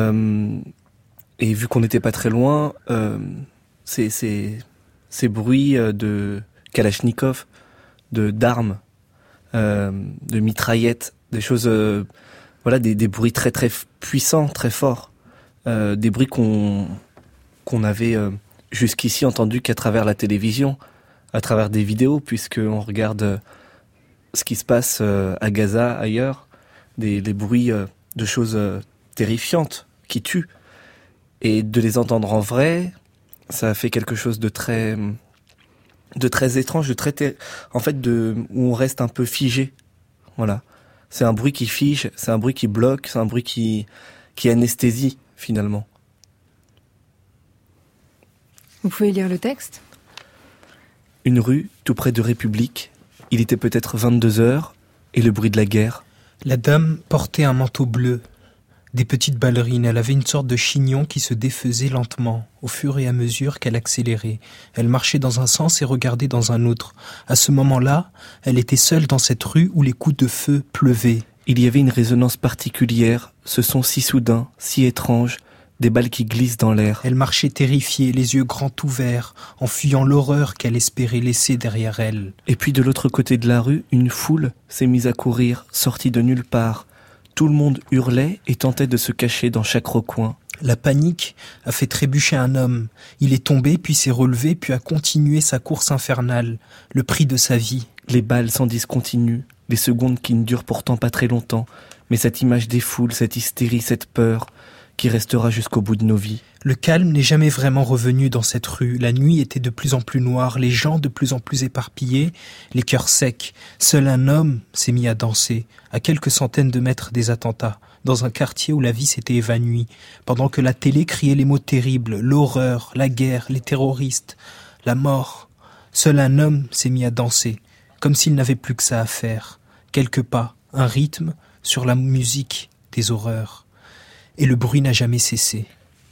vu qu'on n'était pas très loin, ces bruits de Kalachnikov, de d'armes, de mitraillettes, des choses voilà des, des, bruits très très puissants, très forts, euh, des bruits qu'on qu'on avait euh, jusqu'ici entendus qu'à travers la télévision, à travers des vidéos, puisque on regarde euh, ce qui se passe euh, à Gaza, ailleurs, des, des bruits de choses terrifiantes qui tuent, et de les entendre en vrai, ça fait quelque chose de très de très étrange, de très en fait de où on reste un peu figé, voilà c'est un bruit qui fige, c'est un bruit qui bloque, c'est un bruit qui, qui anesthésie finalement. Vous pouvez lire le texte? Une rue tout près de République. Il était peut-être 22 heures et le bruit de la guerre. La dame portait un manteau bleu, des petites ballerines. Elle avait une sorte de chignon qui se défaisait lentement, au fur et à mesure qu'elle accélérait. Elle marchait dans un sens et regardait dans un autre. À ce moment-là, elle était seule dans cette rue où les coups de feu pleuvaient. Il y avait une résonance particulière, ce son si soudain, si étrange, des balles qui glissent dans l'air. Elle marchait terrifiée, les yeux grands ouverts, en fuyant l'horreur qu'elle espérait laisser derrière elle. Et puis de l'autre côté de la rue, une foule s'est mise à courir, sortie de nulle part. Tout le monde hurlait et tentait de se cacher dans chaque recoin. La panique a fait trébucher un homme. Il est tombé, puis s'est relevé, puis a continué sa course infernale, le prix de sa vie. Les balles s'en discontinuent, les secondes qui ne durent pourtant pas très longtemps, mais cette image des foules, cette hystérie, cette peur, qui restera jusqu'au bout de nos vies. Le calme n'est jamais vraiment revenu dans cette rue. La nuit était de plus en plus noire, les gens de plus en plus éparpillés, les cœurs secs. Seul un homme s'est mis à danser, à quelques centaines de mètres des attentats, dans un quartier où la vie s'était évanouie, pendant que la télé criait les mots terribles, l'horreur, la guerre, les terroristes, la mort. Seul un homme s'est mis à danser, comme s'il n'avait plus que ça à faire. Quelques pas, un rythme, sur la musique des horreurs. Et le bruit n'a jamais cessé.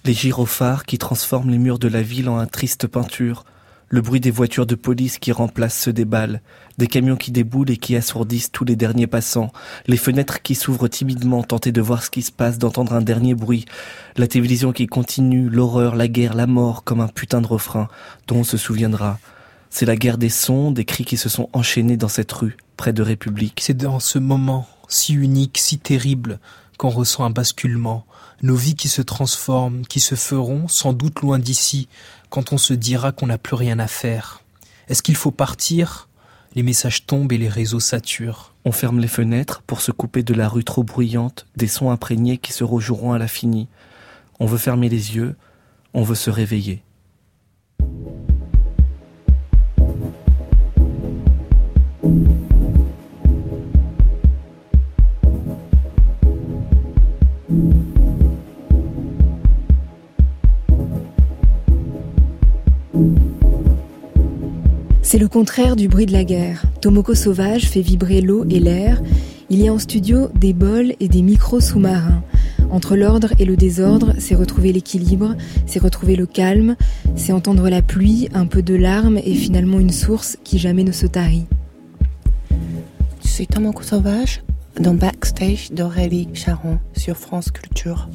Les gyrophares qui transforment les murs de la ville en un triste peinture, le bruit des voitures de police qui remplacent ceux des balles, des camions qui déboulent et qui assourdissent tous les derniers passants, les fenêtres qui s'ouvrent timidement, tenter de voir ce qui se passe, d'entendre un dernier bruit, la télévision qui continue, l'horreur, la guerre, la mort, comme un putain de refrain dont on se souviendra. C'est la guerre des sons, des cris qui se sont enchaînés dans cette rue, près de République. C'est dans ce moment, si unique, si terrible, qu'on ressent un basculement, nos vies qui se transforment, qui se feront sans doute loin d'ici, quand on se dira qu'on n'a plus rien à faire. Est-ce qu'il faut partir? Les messages tombent et les réseaux saturent. On ferme les fenêtres pour se couper de la rue trop bruyante, des sons imprégnés qui se rejoueront à la finie. On veut fermer les yeux, on veut se réveiller. C'est le contraire du bruit de la guerre. Tomoko Sauvage fait vibrer l'eau et l'air. Il y a en studio des bols et des micros sous-marins. Entre l'ordre et le désordre, c'est retrouver l'équilibre, c'est retrouver le calme, c'est entendre la pluie, un peu de larmes et finalement une source qui jamais ne se tarit. Je suis Tomoko Sauvage dans Backstage d'Aurélie Charon sur France Culture.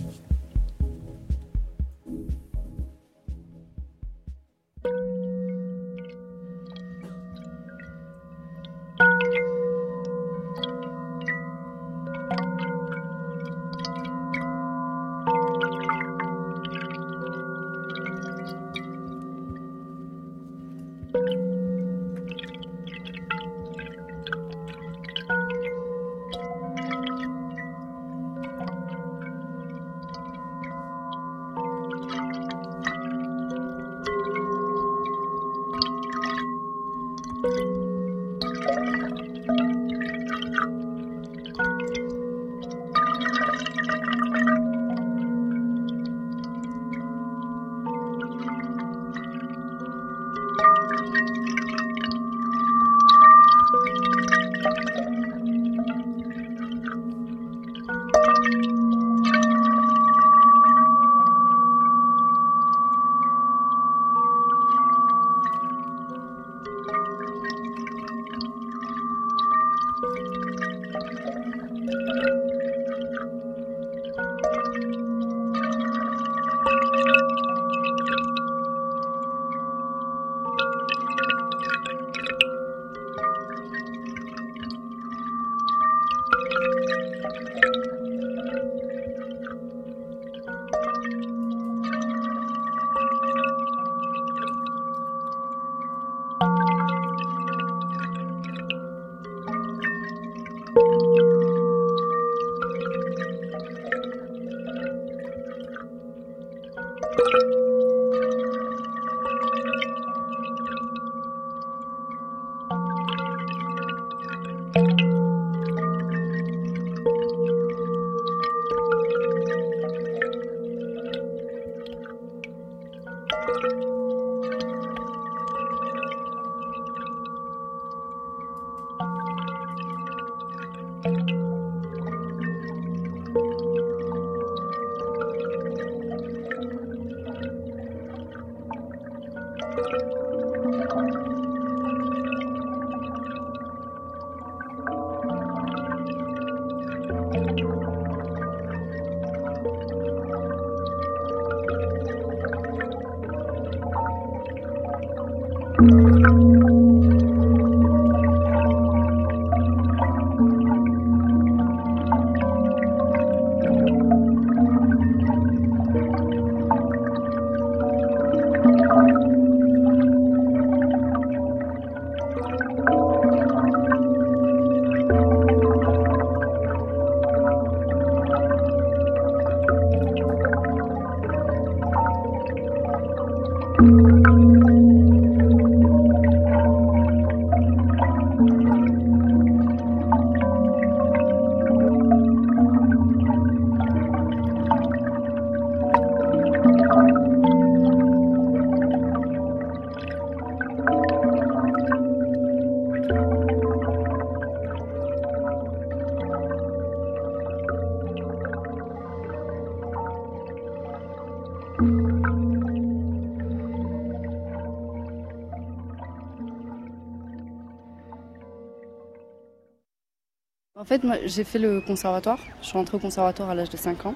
Fait, moi, j'ai fait le conservatoire. Je suis rentrée au conservatoire à l'âge de 5 ans.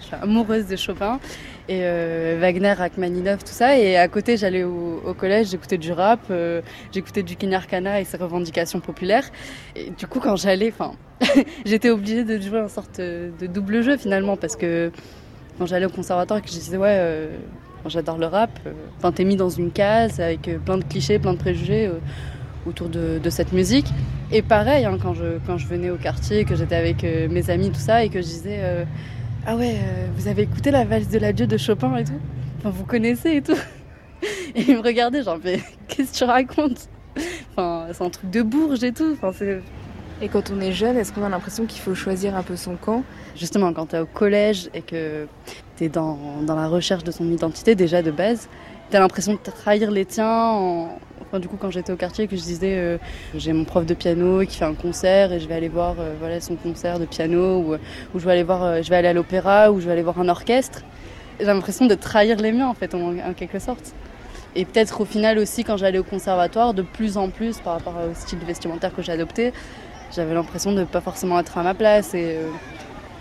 Je suis amoureuse de Chopin et euh, Wagner, Rachmaninoff, tout ça. Et à côté, j'allais au, collège, j'écoutais du rap, euh, j'écoutais du Kinyarkana et ses revendications populaires. Et du coup, quand j'allais, enfin, j'étais obligée de jouer une sorte de double jeu finalement parce que quand j'allais au conservatoire et que je disais ouais, euh, j'adore le rap, enfin, t'es mis dans une case avec plein de clichés, plein de préjugés autour de, cette musique. Et pareil, hein, quand, je, quand je venais au quartier, que j'étais avec euh, mes amis, tout ça, et que je disais euh, Ah ouais, euh, vous avez écouté la valse de l'adieu de Chopin et tout? Enfin, vous connaissez et tout Et ils me regardaient, genre, mais qu'est-ce que tu racontes? Enfin, c'est un truc de bourge et tout. Enfin, c'est. Et quand on est jeune, est-ce qu'on a l'impression qu'il faut choisir un peu son camp? Justement, quand tu es au collège et que tu es dans, dans, la recherche de son identité déjà de base, tu as l'impression de trahir les tiens en, du coup, quand j'étais au quartier, que je disais, euh, j'ai mon prof de piano qui fait un concert et je vais aller voir euh, voilà, son concert de piano ou, ou je vais aller voir, euh, je vais aller à l'opéra ou je vais aller voir un orchestre. J'ai l'impression de trahir les miens, en fait, en, quelque sorte. Et peut-être au final aussi, quand j'allais au conservatoire, de plus en plus par rapport au style vestimentaire que j'ai adopté, j'avais l'impression de ne pas forcément être à ma place. Et,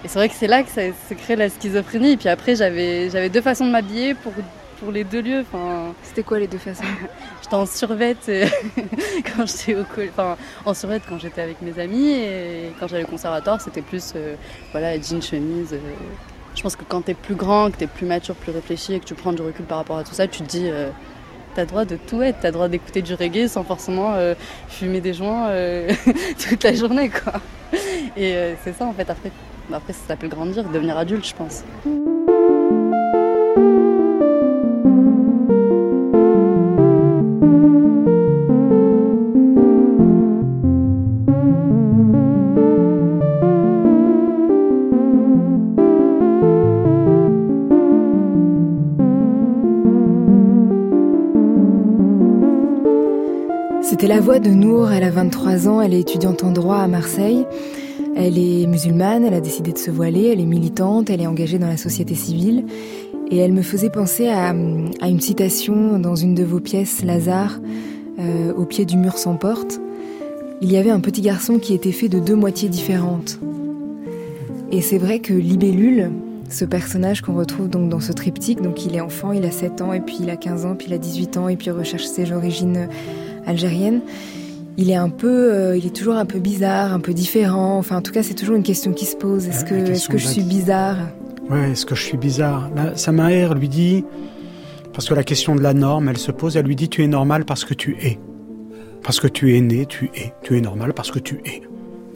c'est vrai que c'est là que ça s'est créé la schizophrénie. Et puis après, j'avais deux façons de m'habiller pour pour les deux lieux. Enfin, C'était quoi les deux façons J'étais en survette euh, quand j'étais au enfin, en survette quand j'étais avec mes amis et quand j'allais au conservatoire, c'était plus euh, voilà, jean chemise. Euh. Je pense que quand tu es plus grand, que tu es plus mature, plus réfléchi et que tu prends du recul par rapport à tout ça, tu te dis t'as droit de tout être, t'as droit d'écouter du reggae sans forcément fumer des joints toute la journée quoi. Et c'est ça en fait après, après ça s'appelle grandir, devenir adulte je pense. C'était la voix de Nour, elle a 23 ans, elle est étudiante en droit à Marseille. Elle est musulmane, elle a décidé de se voiler, elle est militante, elle est engagée dans la société civile. Et elle me faisait penser à, une citation dans une de vos pièces, Lazare, euh, au pied du mur sans porte. Il y avait un petit garçon qui était fait de deux moitiés différentes. Et c'est vrai que Libellule, ce personnage qu'on retrouve donc dans ce triptyque, donc il est enfant, il a 7 ans, et puis il a 15 ans, puis il a 18 ans, et puis il recherche ses origines algérienne, il est un peu, euh, il est toujours un peu bizarre, un peu différent. Enfin, en tout cas, c'est toujours une question qui se pose. Est-ce que, est-ce que je suis bizarre? Ouais, est-ce que je suis bizarre? Là, Sa mère lui dit, parce que la question de la norme, elle se pose. Elle lui dit, tu es normal parce que tu es, parce que tu es né, tu es, tu es normal parce que tu es.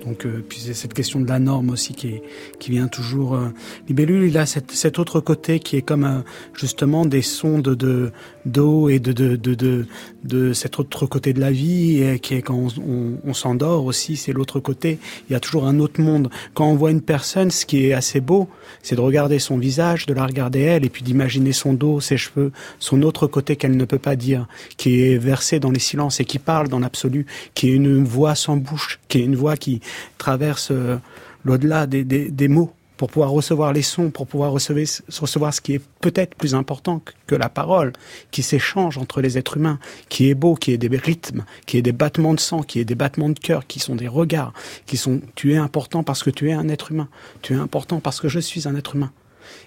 Donc, euh, puis c'est cette question de la norme aussi qui, est, qui vient toujours. Euh, Libellule, il a cette, cet autre côté qui est comme euh, justement des sondes de d'eau et de de, de de de cet autre côté de la vie, et qui est quand on, on, s'endort aussi, c'est l'autre côté. Il y a toujours un autre monde. Quand on voit une personne, ce qui est assez beau, c'est de regarder son visage, de la regarder elle, et puis d'imaginer son dos, ses cheveux, son autre côté qu'elle ne peut pas dire, qui est versé dans les silences et qui parle dans l'absolu, qui est une voix sans bouche, qui est une voix qui traverse euh, l'au-delà des, mots pour pouvoir recevoir les sons, pour pouvoir recevoir, recevoir ce qui est peut-être plus important que la parole, qui s'échange entre les êtres humains, qui est beau, qui est des rythmes, qui est des battements de sang, qui est des battements de cœur, qui sont des regards, qui sont tu es important parce que tu es un être humain, tu es important parce que je suis un être humain.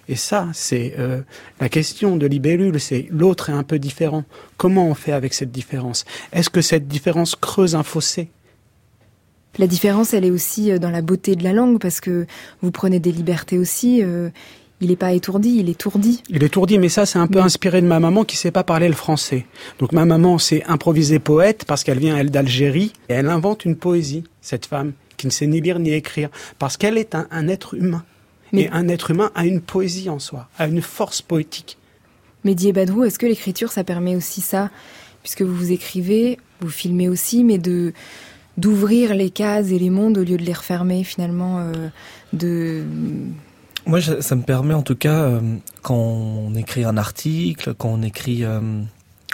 Et ça, c'est euh, la question de libellule, c'est l'autre est un peu différent. Comment on fait avec cette différence? Est-ce que cette différence creuse un fossé? La différence, elle est aussi euh, dans la beauté de la langue, parce que vous prenez des libertés aussi. Euh, il n'est pas étourdi, il est tourdi. Il est tourdi, mais ça, c'est un peu inspiré de ma maman qui sait pas parler le français. Donc ma maman s'est improvisée poète parce qu'elle vient, elle, d'Algérie, et elle invente une poésie, cette femme, qui ne sait ni lire ni écrire, parce qu'elle est un, être humain. Mais... Et un être humain a une poésie en soi, a une force poétique. Mais Badrou, est-ce que l'écriture, ça permet aussi ça? Puisque vous vous écrivez, vous filmez aussi, mais de d'ouvrir les cases et les mondes au lieu de les refermer finalement euh, de moi ça me permet en tout cas euh, quand on écrit un article quand on écrit euh,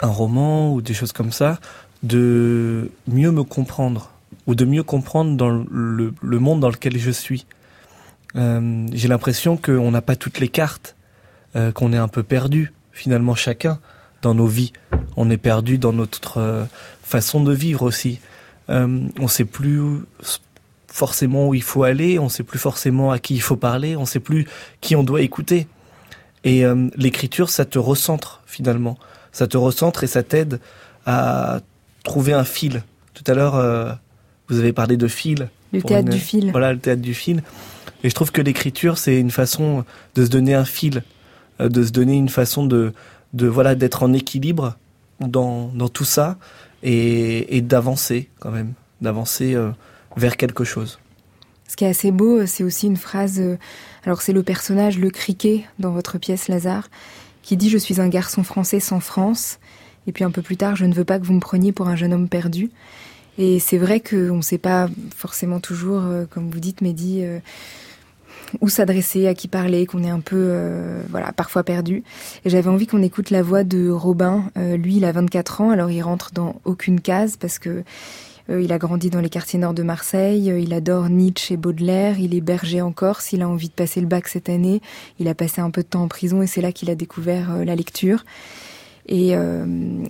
un roman ou des choses comme ça de mieux me comprendre ou de mieux comprendre dans le, le monde dans lequel je suis. J'ai l'impression qu'on n'a pas toutes les cartes qu'on est un peu perdu finalement chacun dans nos vies. On est perdu dans notre façon de vivre aussi euh, on sait plus forcément où il faut aller, on sait plus forcément à qui il faut parler, on sait plus qui on doit écouter. Et euh, l'écriture, ça te recentre finalement. Ça te recentre et ça t'aide à trouver un fil. Tout à l'heure, euh, vous avez parlé de fil. Le théâtre du fil. Voilà, le théâtre du fil. Et je trouve que l'écriture, c'est une façon de se donner un fil, de se donner une façon de, de voilà, d'être en équilibre dans, dans tout ça et, d'avancer quand même, d'avancer euh, vers quelque chose. Ce qui est assez beau, euh, c'est aussi une phrase, euh, alors c'est le personnage, le criquet, dans votre pièce Lazare, qui dit ⁇ Je suis un garçon français sans France ⁇ et puis un peu plus tard ⁇ Je ne veux pas que vous me preniez pour un jeune homme perdu ⁇ Et c'est vrai qu'on ne sait pas forcément toujours, comme vous dites, Mehdi, où s'adresser, à qui parler, qu'on est un peu, euh, voilà, parfois perdu. Et j'avais envie qu'on écoute la voix de Robin. Euh, lui, il a 24 ans, alors il rentre dans aucune case parce que euh, il a grandi dans les quartiers nord de Marseille. il adore Nietzsche et Baudelaire. Il est berger en Corse. Il a envie de passer le bac cette année. Il a passé un peu de temps en prison et c'est là qu'il a découvert la lecture. Et,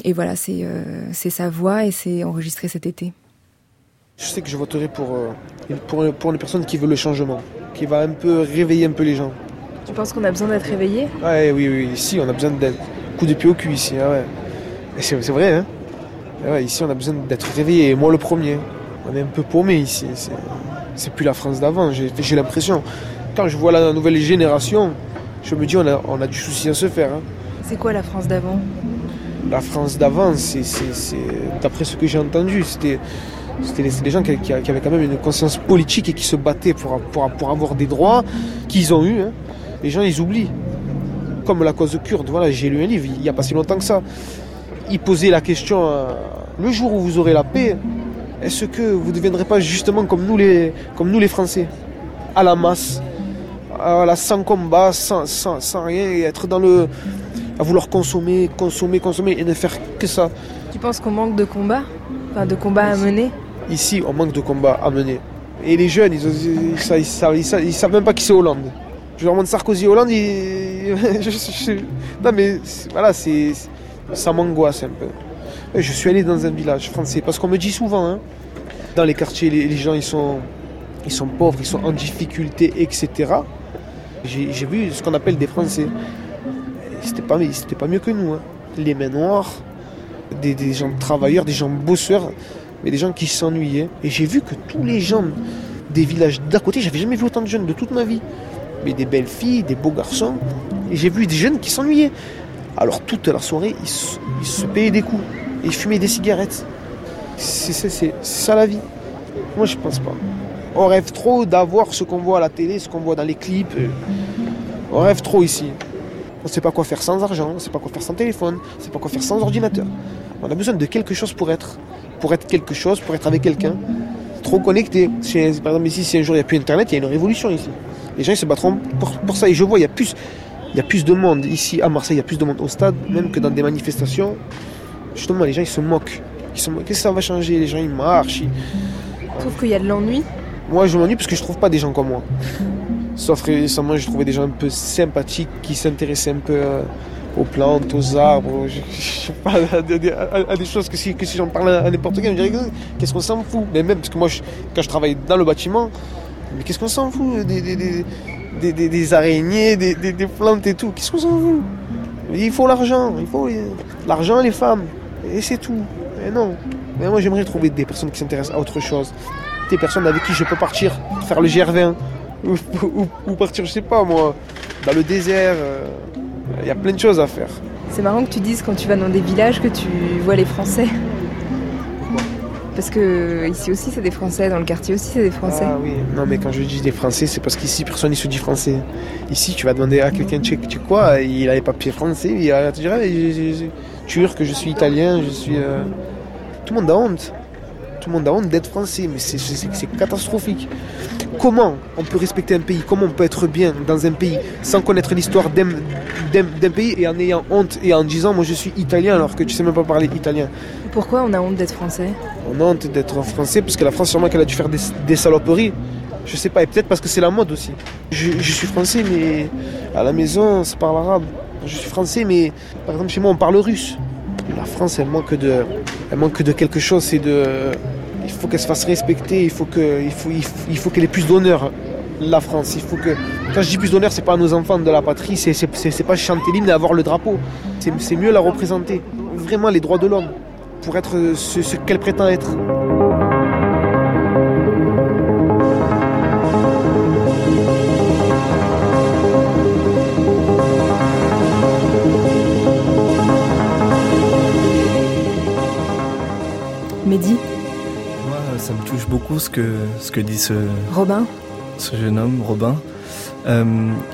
et voilà, c'est sa voix et c'est enregistré cet été. Je sais que je voterai pour, pour, pour une personne qui veut le changement qui va un peu réveiller un peu les gens. Tu penses qu'on a besoin d'être réveillé? Ouais, Oui, oui, ici on a besoin d'un coup de pied au cul ici. Ah ouais. C'est vrai, hein ouais, Ici on a besoin d'être réveillé, et moi le premier. On est un peu paumé ici. C'est plus la France d'avant, j'ai l'impression. Quand je vois la nouvelle génération, je me dis on a, on a du souci à se faire. Hein. C'est quoi la France d'avant? La France d'avant, c'est d'après ce que j'ai entendu, c'était c'était des gens qui, avaient quand même une conscience politique et qui se battaient pour, pour, avoir des droits qu'ils ont eus. Hein. Les gens, ils oublient. Comme la cause kurde, voilà, j'ai lu un livre il n'y a pas si longtemps que ça. Il posait la question euh, le jour où vous aurez la paix, est-ce que vous ne deviendrez pas justement comme nous les, comme nous les Français? À la masse, à sans combat, sans, sans, rien, et être dans le. à vouloir consommer, consommer, consommer et ne faire que ça. Tu penses qu'on manque de combat? Enfin, de combat à mener? Ici, on manque de combat à mener. Et les jeunes, ils, ils, savent, même pas qui c'est Hollande. Je leur demande Sarkozy, Hollande, non mais voilà, ça m'angoisse un peu. Je suis allé dans un village français parce qu'on me dit souvent, hein, dans les quartiers, les, gens ils sont, ils sont pauvres, ils sont en difficulté, etc. J'ai, vu ce qu'on appelle des Français. C'était pas, c'était pas mieux que nous. Hein. Les mains noires, des, des gens travailleurs, des gens bosseurs mais des gens qui s'ennuyaient. Et j'ai vu que tous les gens des villages d'à côté, j'avais jamais vu autant de jeunes de toute ma vie. Mais des belles filles, des beaux garçons. Et j'ai vu des jeunes qui s'ennuyaient. Alors toute la soirée, ils se, payaient des coups. Et ils fumaient des cigarettes. C'est ça la vie. Moi je pense pas. On rêve trop d'avoir ce qu'on voit à la télé, ce qu'on voit dans les clips. On rêve trop ici. On ne sait pas quoi faire sans argent, on ne sait pas quoi faire sans téléphone, on ne sait pas quoi faire sans ordinateur. On a besoin de quelque chose pour être. Pour être quelque chose, pour être avec quelqu'un. Trop connecté. par exemple, ici, si un jour il n'y a plus Internet, il y a une révolution ici. Les gens ils se battront pour, ça. Et je vois, il y a plus. Il y a plus de monde ici à Marseille, il y a plus de monde au stade, même que dans des manifestations. Justement, les gens ils se moquent. Qu'est-ce que ça va changer? Les gens ils marchent. Ils... Tu trouves qu'il y a de l'ennui Moi je m'ennuie parce que je trouve pas des gens comme moi. Sauf récemment, j'ai trouvé des gens un peu sympathiques qui s'intéressaient un peu euh, aux plantes, aux arbres, je, à, des choses que si, j'en parle à, n'importe qui, on me dirait qu'est-ce qu'on s'en fout? Mais même parce que moi, quand je travaille dans le bâtiment, mais qu'est-ce qu'on s'en fout des, araignées, des, plantes et tout? Qu'est-ce qu'on s'en fout? Il faut l'argent, il faut l'argent et les femmes, et c'est tout. Mais non. Mais moi, j'aimerais trouver des personnes qui s'intéressent à autre chose. Des personnes avec qui je peux partir, faire le GR20, ou, partir, je sais pas moi, dans le désert. Il y a plein de choses à faire. C'est marrant que tu dises quand tu vas dans des villages que tu vois les Français. Parce que ici aussi c'est des Français, dans le quartier aussi c'est des Français. Ah oui, non mais quand je dis des Français c'est parce qu'ici personne ne se dit français. Ici tu vas demander à quelqu'un tu sais quoi, il a les papiers français, il va te dire turc, je suis italien, je suis... Euh, tout le monde a honte. Tout le monde a honte d'être français, mais c'est catastrophique. Comment on peut respecter un pays? Comment on peut être bien dans un pays sans connaître l'histoire d'un pays et en ayant honte et en disant moi je suis italien alors que tu sais même pas parler italien? Pourquoi on a honte d'être français? On a honte d'être français parce que la France sûrement qu'elle a dû faire des, saloperies. Je sais pas, et peut-être parce que c'est la mode aussi. Je, suis français mais à la maison c'est parle arabe. Je suis français mais par exemple chez moi on parle russe. La France elle manque de, elle manque de quelque chose, c'est de il faut qu'elle se fasse respecter, il faut que, il faut, il faut, qu'elle ait plus d'honneur, la France. Il faut que, quand je dis plus d'honneur, c'est pas à nos enfants de la patrie, c'est, c'est, pas chanter l'hymne et avoir le drapeau. C'est, mieux la représenter. Vraiment les droits de l'homme, pour être ce, ce qu'elle prétend être. Mehdi ça me touche beaucoup ce que, ce que dit ce, Robin. ce jeune homme, Robin. Euh,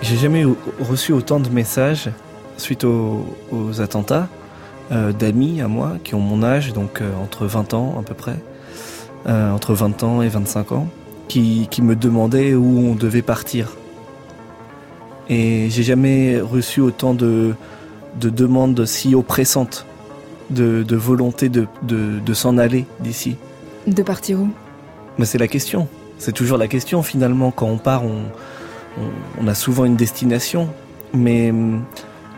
j'ai jamais reçu autant de messages suite aux, attentats euh, d'amis à moi qui ont mon âge, donc euh, entre 20 ans à peu près, entre 20 ans et 25 ans, qui, qui me demandaient où on devait partir. Et j'ai jamais reçu autant de, de demandes si oppressantes, de, de volonté de, de, de s'en aller d'ici. De partir où? Mais c'est la question. C'est toujours la question finalement. Quand on part, on, a souvent une destination. Mais hum,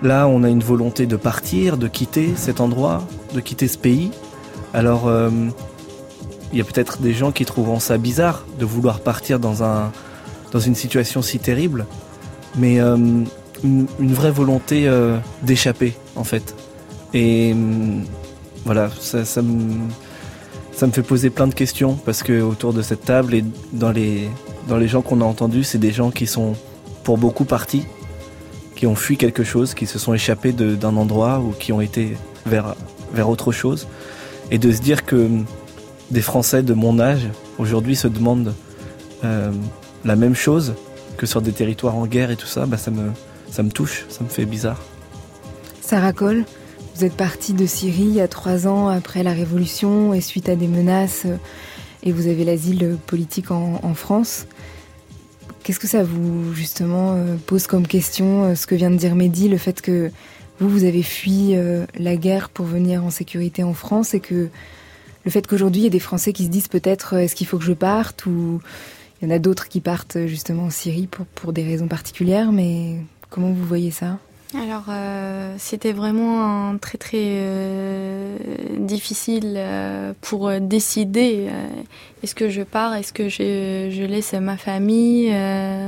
là, on a une volonté de partir, de quitter cet endroit, de quitter ce pays. Alors, hum, il y a peut-être des gens qui trouveront ça bizarre de vouloir partir dans, un, dans une situation si terrible. Mais hum, une, vraie volonté euh, d'échapper, en fait. Et voilà, ça, me ça me fait poser plein de questions parce que autour de cette table et dans les, dans les gens qu'on a entendus, c'est des gens qui sont pour beaucoup partis, qui ont fui quelque chose, qui se sont échappés d'un endroit ou qui ont été vers, vers autre chose. Et de se dire que des Français de mon âge aujourd'hui se demandent euh, la même chose que sur des territoires en guerre et tout ça, bah ça, me, ça me touche, ça me fait bizarre. Ça racole vous êtes parti de Syrie il y a trois ans après la Révolution et suite à des menaces euh, et vous avez l'asile politique en, France. Qu'est-ce que ça vous justement euh, pose comme question euh, ce que vient de dire Mehdi, le fait que vous, vous avez fui la guerre pour venir en sécurité en France et que le fait qu'aujourd'hui il y ait des Français qui se disent peut-être est-ce qu'il faut que je parte ou il y en a d'autres qui partent justement en Syrie pour, pour des raisons particulières, mais comment vous voyez ça? Alors, euh, c'était vraiment très très euh, difficile euh, pour décider est-ce que je pars, est-ce que je, je, laisse ma famille,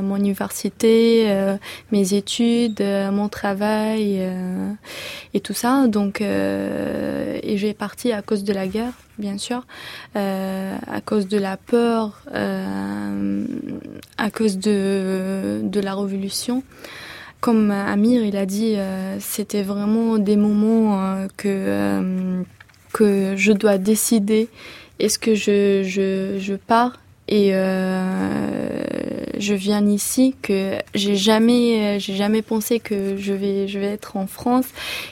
mon université, mes études, mon travail et tout ça. Donc, et j'ai parti à cause de la guerre, bien sûr, à cause de la peur, à cause de, de la révolution comme Amir il a dit, euh, c'était vraiment des moments euh, que euh, que je dois décider. Est-ce que je, je, je pars et euh, je viens ici que j'ai jamais j'ai jamais pensé que je vais je vais être en France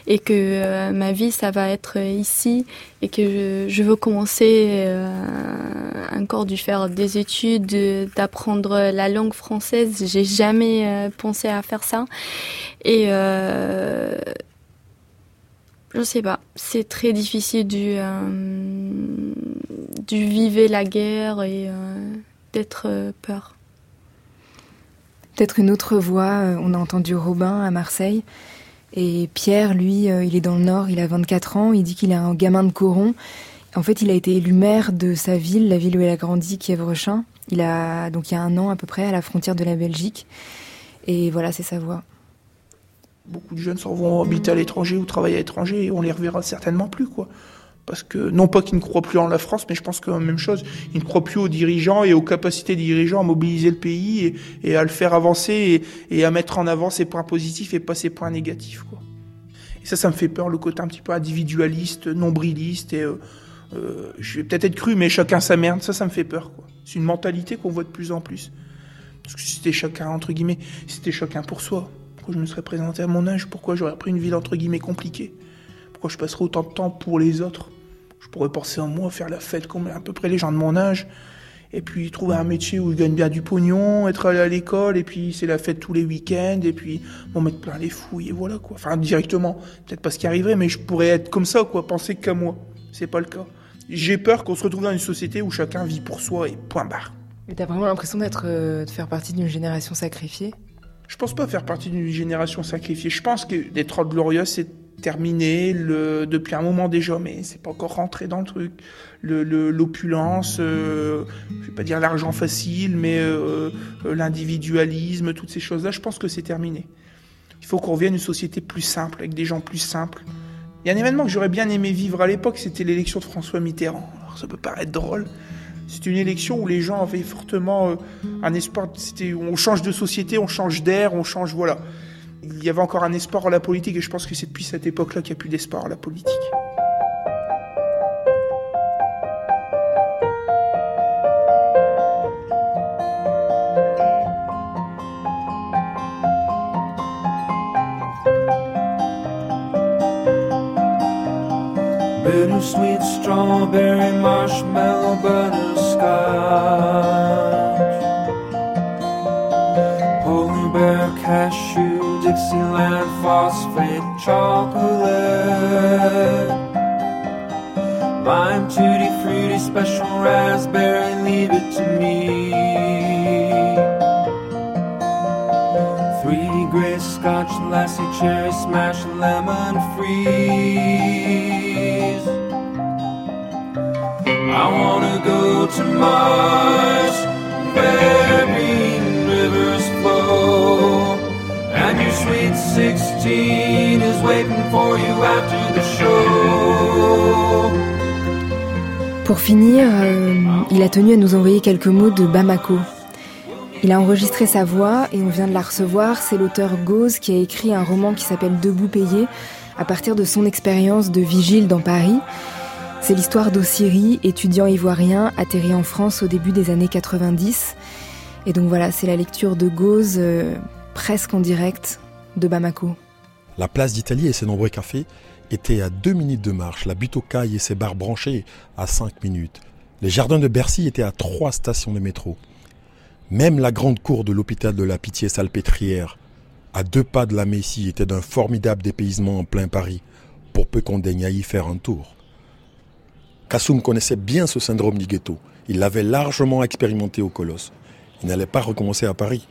et que euh, ma vie ça va être ici et que je, veux commencer euh, encore du faire des études d'apprendre la langue française. J'ai jamais pensé à faire ça. Et je sais pas, c'est très difficile du, euh, du vivre la guerre et euh, d'être euh, peur. Peut-être une autre voix, on a entendu Robin à Marseille. Et Pierre, lui, il est dans le Nord, il a 24 ans, il dit qu'il est un gamin de Coron. En fait, il a été élu maire de sa ville, la ville où il a grandi, Kievrechin. Il a donc il y a un an à peu près à la frontière de la Belgique. Et voilà, c'est sa voix. Beaucoup de jeunes s'en vont habiter à l'étranger ou travailler à l'étranger et on les reverra certainement plus, quoi. Parce que, non pas qu'ils ne croient plus en la France, mais je pense que même chose, ils ne croient plus aux dirigeants et aux capacités des dirigeants à mobiliser le pays et, à le faire avancer et, à mettre en avant ses points positifs et pas ses points négatifs. Et ça, ça me fait peur, le côté un petit peu individualiste, nombriliste et, euh, euh, je vais peut-être être cru, mais chacun sa merde, ça, ça me fait peur. C'est une mentalité qu'on voit de plus en plus. Parce que c'était chacun, entre guillemets, c'était chacun pour soi je me serais présenté à mon âge? Pourquoi j'aurais pris une vie entre guillemets compliquée? Pourquoi je passerais autant de temps pour les autres? Je pourrais penser en moi, faire la fête comme à peu près les gens de mon âge, et puis trouver un métier où je gagne bien du pognon, être allé à l'école, et puis c'est la fête tous les week-ends, et puis m'en mettre plein les fouilles, et voilà quoi. Enfin, directement, peut-être pas ce qui arriverait, mais je pourrais être comme ça, quoi, penser qu'à moi. C'est pas le cas. J'ai peur qu'on se retrouve dans une société où chacun vit pour soi et point barre. Mais t'as vraiment l'impression d'être, euh, de faire partie d'une génération sacrifiée? Je pense pas faire partie d'une génération sacrifiée. Je pense que les Trolls Glorieuses, c'est terminé le, depuis un moment déjà, mais c'est pas encore rentré dans le truc. L'opulence, le, euh, je vais pas dire l'argent facile, mais euh, euh, l'individualisme, toutes ces choses-là, je pense que c'est terminé. Il faut qu'on revienne à une société plus simple, avec des gens plus simples. Il y a un événement que j'aurais bien aimé vivre à l'époque, c'était l'élection de François Mitterrand. Ça peut paraître drôle, c'est une élection où les gens avaient fortement un espoir. C'était, on change de société, on change d'air, on change, voilà. Il y avait encore un espoir à la politique et je pense que c'est depuis cette époque-là qu'il n'y a plus d'espoir à la politique. Dixieland phosphate chocolate. Lime tutti fruity special raspberry, leave it to me. Three gray scotch, lassie cherry smash, lemon freeze. I wanna go to Mars, where sweet 16 is waiting for you after the show. Pour finir, euh, il a tenu à nous envoyer quelques mots de Bamako. Il a enregistré sa voix et on vient de la recevoir. C'est l'auteur Gauze qui a écrit un roman qui s'appelle Debout payé à partir de son expérience de vigile dans Paris. C'est l'histoire d'Ossiri, étudiant ivoirien atterri en France au début des années 90. Et donc voilà, c'est la lecture de Gauze, euh, presque en direct, de Bamako. La place d'Italie et ses nombreux cafés étaient à deux minutes de marche, la butte aux cailles et ses bars branchés à cinq minutes. Les jardins de Bercy étaient à trois stations de métro. Même la grande cour de l'hôpital de la Pitié-Salpêtrière, à deux pas de la Messie, était d'un formidable dépaysement en plein Paris, pour peu qu'on daigne y faire un tour. Kassoum connaissait bien ce syndrome du ghetto. Il l'avait largement expérimenté au Colosse. Il n'allait pas recommencer à Paris.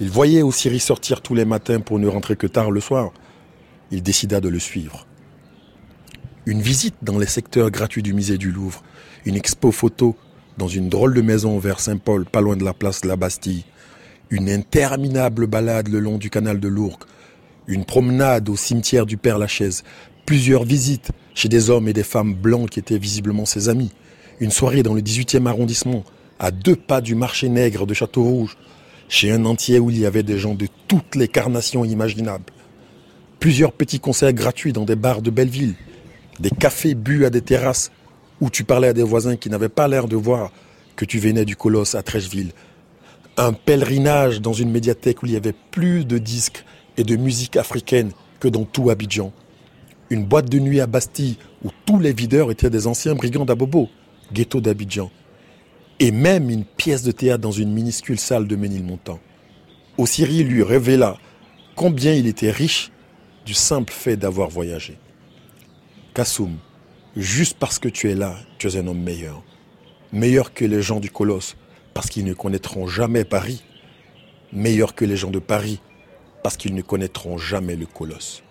Il voyait Osiris sortir tous les matins pour ne rentrer que tard le soir. Il décida de le suivre. Une visite dans les secteurs gratuits du musée du Louvre, une expo photo dans une drôle de maison vers Saint-Paul, pas loin de la place de la Bastille, une interminable balade le long du canal de Lourdes, une promenade au cimetière du Père Lachaise, plusieurs visites chez des hommes et des femmes blancs qui étaient visiblement ses amis. Une soirée dans le 18e arrondissement, à deux pas du marché nègre de Château-Rouge, chez un entier où il y avait des gens de toutes les carnations imaginables. Plusieurs petits concerts gratuits dans des bars de Belleville, des cafés bu à des terrasses où tu parlais à des voisins qui n'avaient pas l'air de voir que tu venais du colosse à Trècheville. Un pèlerinage dans une médiathèque où il y avait plus de disques et de musique africaine que dans tout Abidjan. Une boîte de nuit à Bastille où tous les videurs étaient des anciens brigands d'Abobo, ghetto d'Abidjan. Et même une pièce de théâtre dans une minuscule salle de Ménilmontant. Cyril lui révéla combien il était riche du simple fait d'avoir voyagé. Kassoum, juste parce que tu es là, tu es un homme meilleur. Meilleur que les gens du Colosse, parce qu'ils ne connaîtront jamais Paris. Meilleur que les gens de Paris, parce qu'ils ne connaîtront jamais le Colosse.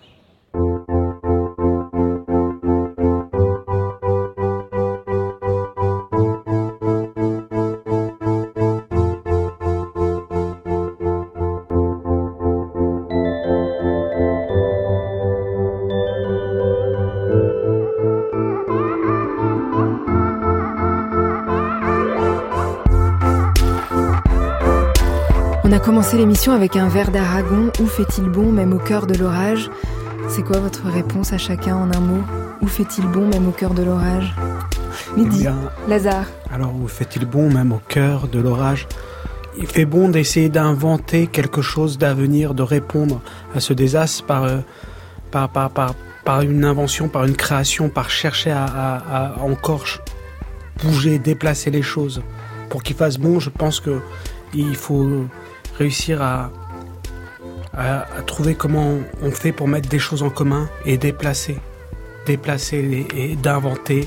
Commencer l'émission avec un verre d'Aragon. Où fait-il bon, même au cœur de l'orage? C'est quoi votre réponse à chacun en un mot? Où fait-il bon, même au cœur de l'orage? Midi, eh Lazare. Alors, où fait-il bon, même au cœur de l'orage? Il fait bon d'essayer d'inventer quelque chose d'avenir, de répondre à ce désastre par, euh, par, par, par, par une invention, par une création, par chercher à, à encore bouger, déplacer les choses. Pour qu'il fasse bon, je pense que il faut réussir à, à, trouver comment on fait pour mettre des choses en commun et déplacer, déplacer et d'inventer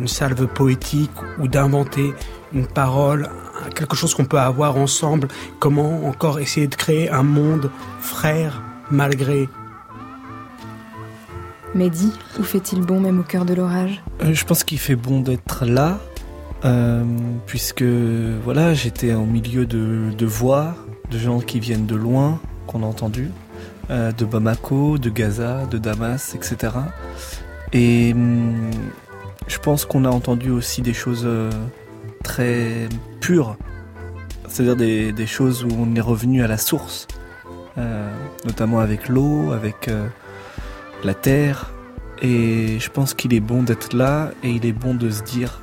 une salve poétique ou d'inventer une parole, quelque chose qu'on peut avoir ensemble, comment encore essayer de créer un monde frère malgré. Mehdi, où fait-il bon même au cœur de l'orage? Euh, Je pense qu'il fait bon d'être là, euh, puisque voilà, j'étais au milieu de, de voix, de gens qui viennent de loin, qu'on a entendu, euh, de Bamako, de Gaza, de Damas, etc. Et hum, je pense qu'on a entendu aussi des choses euh, très pures, c'est-à-dire des, choses où on est revenu à la source, euh, notamment avec l'eau, avec la terre. Et je pense qu'il est bon d'être là et il est bon de se dire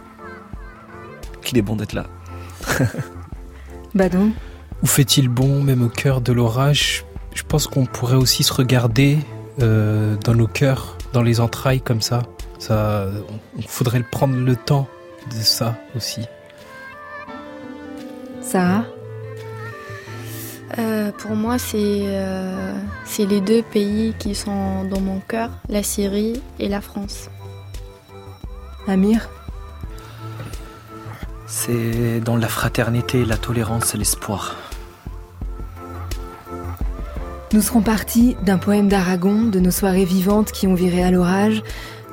qu'il est bon d'être là. bah donc. Où fait-il bon, même au cœur de l'orage? Je pense qu'on pourrait aussi se regarder euh, dans nos cœurs, dans les entrailles comme ça. Ça, il faudrait prendre le temps de ça aussi. Sarah? Euh, Pour moi, c'est euh, c'est les deux pays qui sont dans mon cœur, la Syrie et la France. Amir? C'est dans la fraternité, la tolérance et l'espoir. Nous serons partis d'un poème d'Aragon, de nos soirées vivantes qui ont viré à l'orage,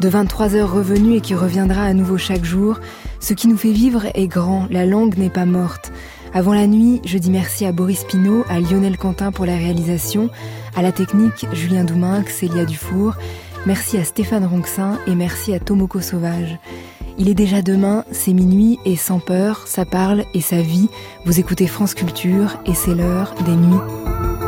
de 23 heures revenues et qui reviendra à nouveau chaque jour. Ce qui nous fait vivre est grand, la langue n'est pas morte. Avant la nuit, je dis merci à Boris Pinault, à Lionel Quentin pour la réalisation, à la technique, Julien Douminc, Célia Dufour. Merci à Stéphane Ronxin et merci à Tomoko Sauvage. Il est déjà demain, c'est minuit et sans peur, ça parle et ça vit. Vous écoutez France Culture et c'est l'heure des nuits.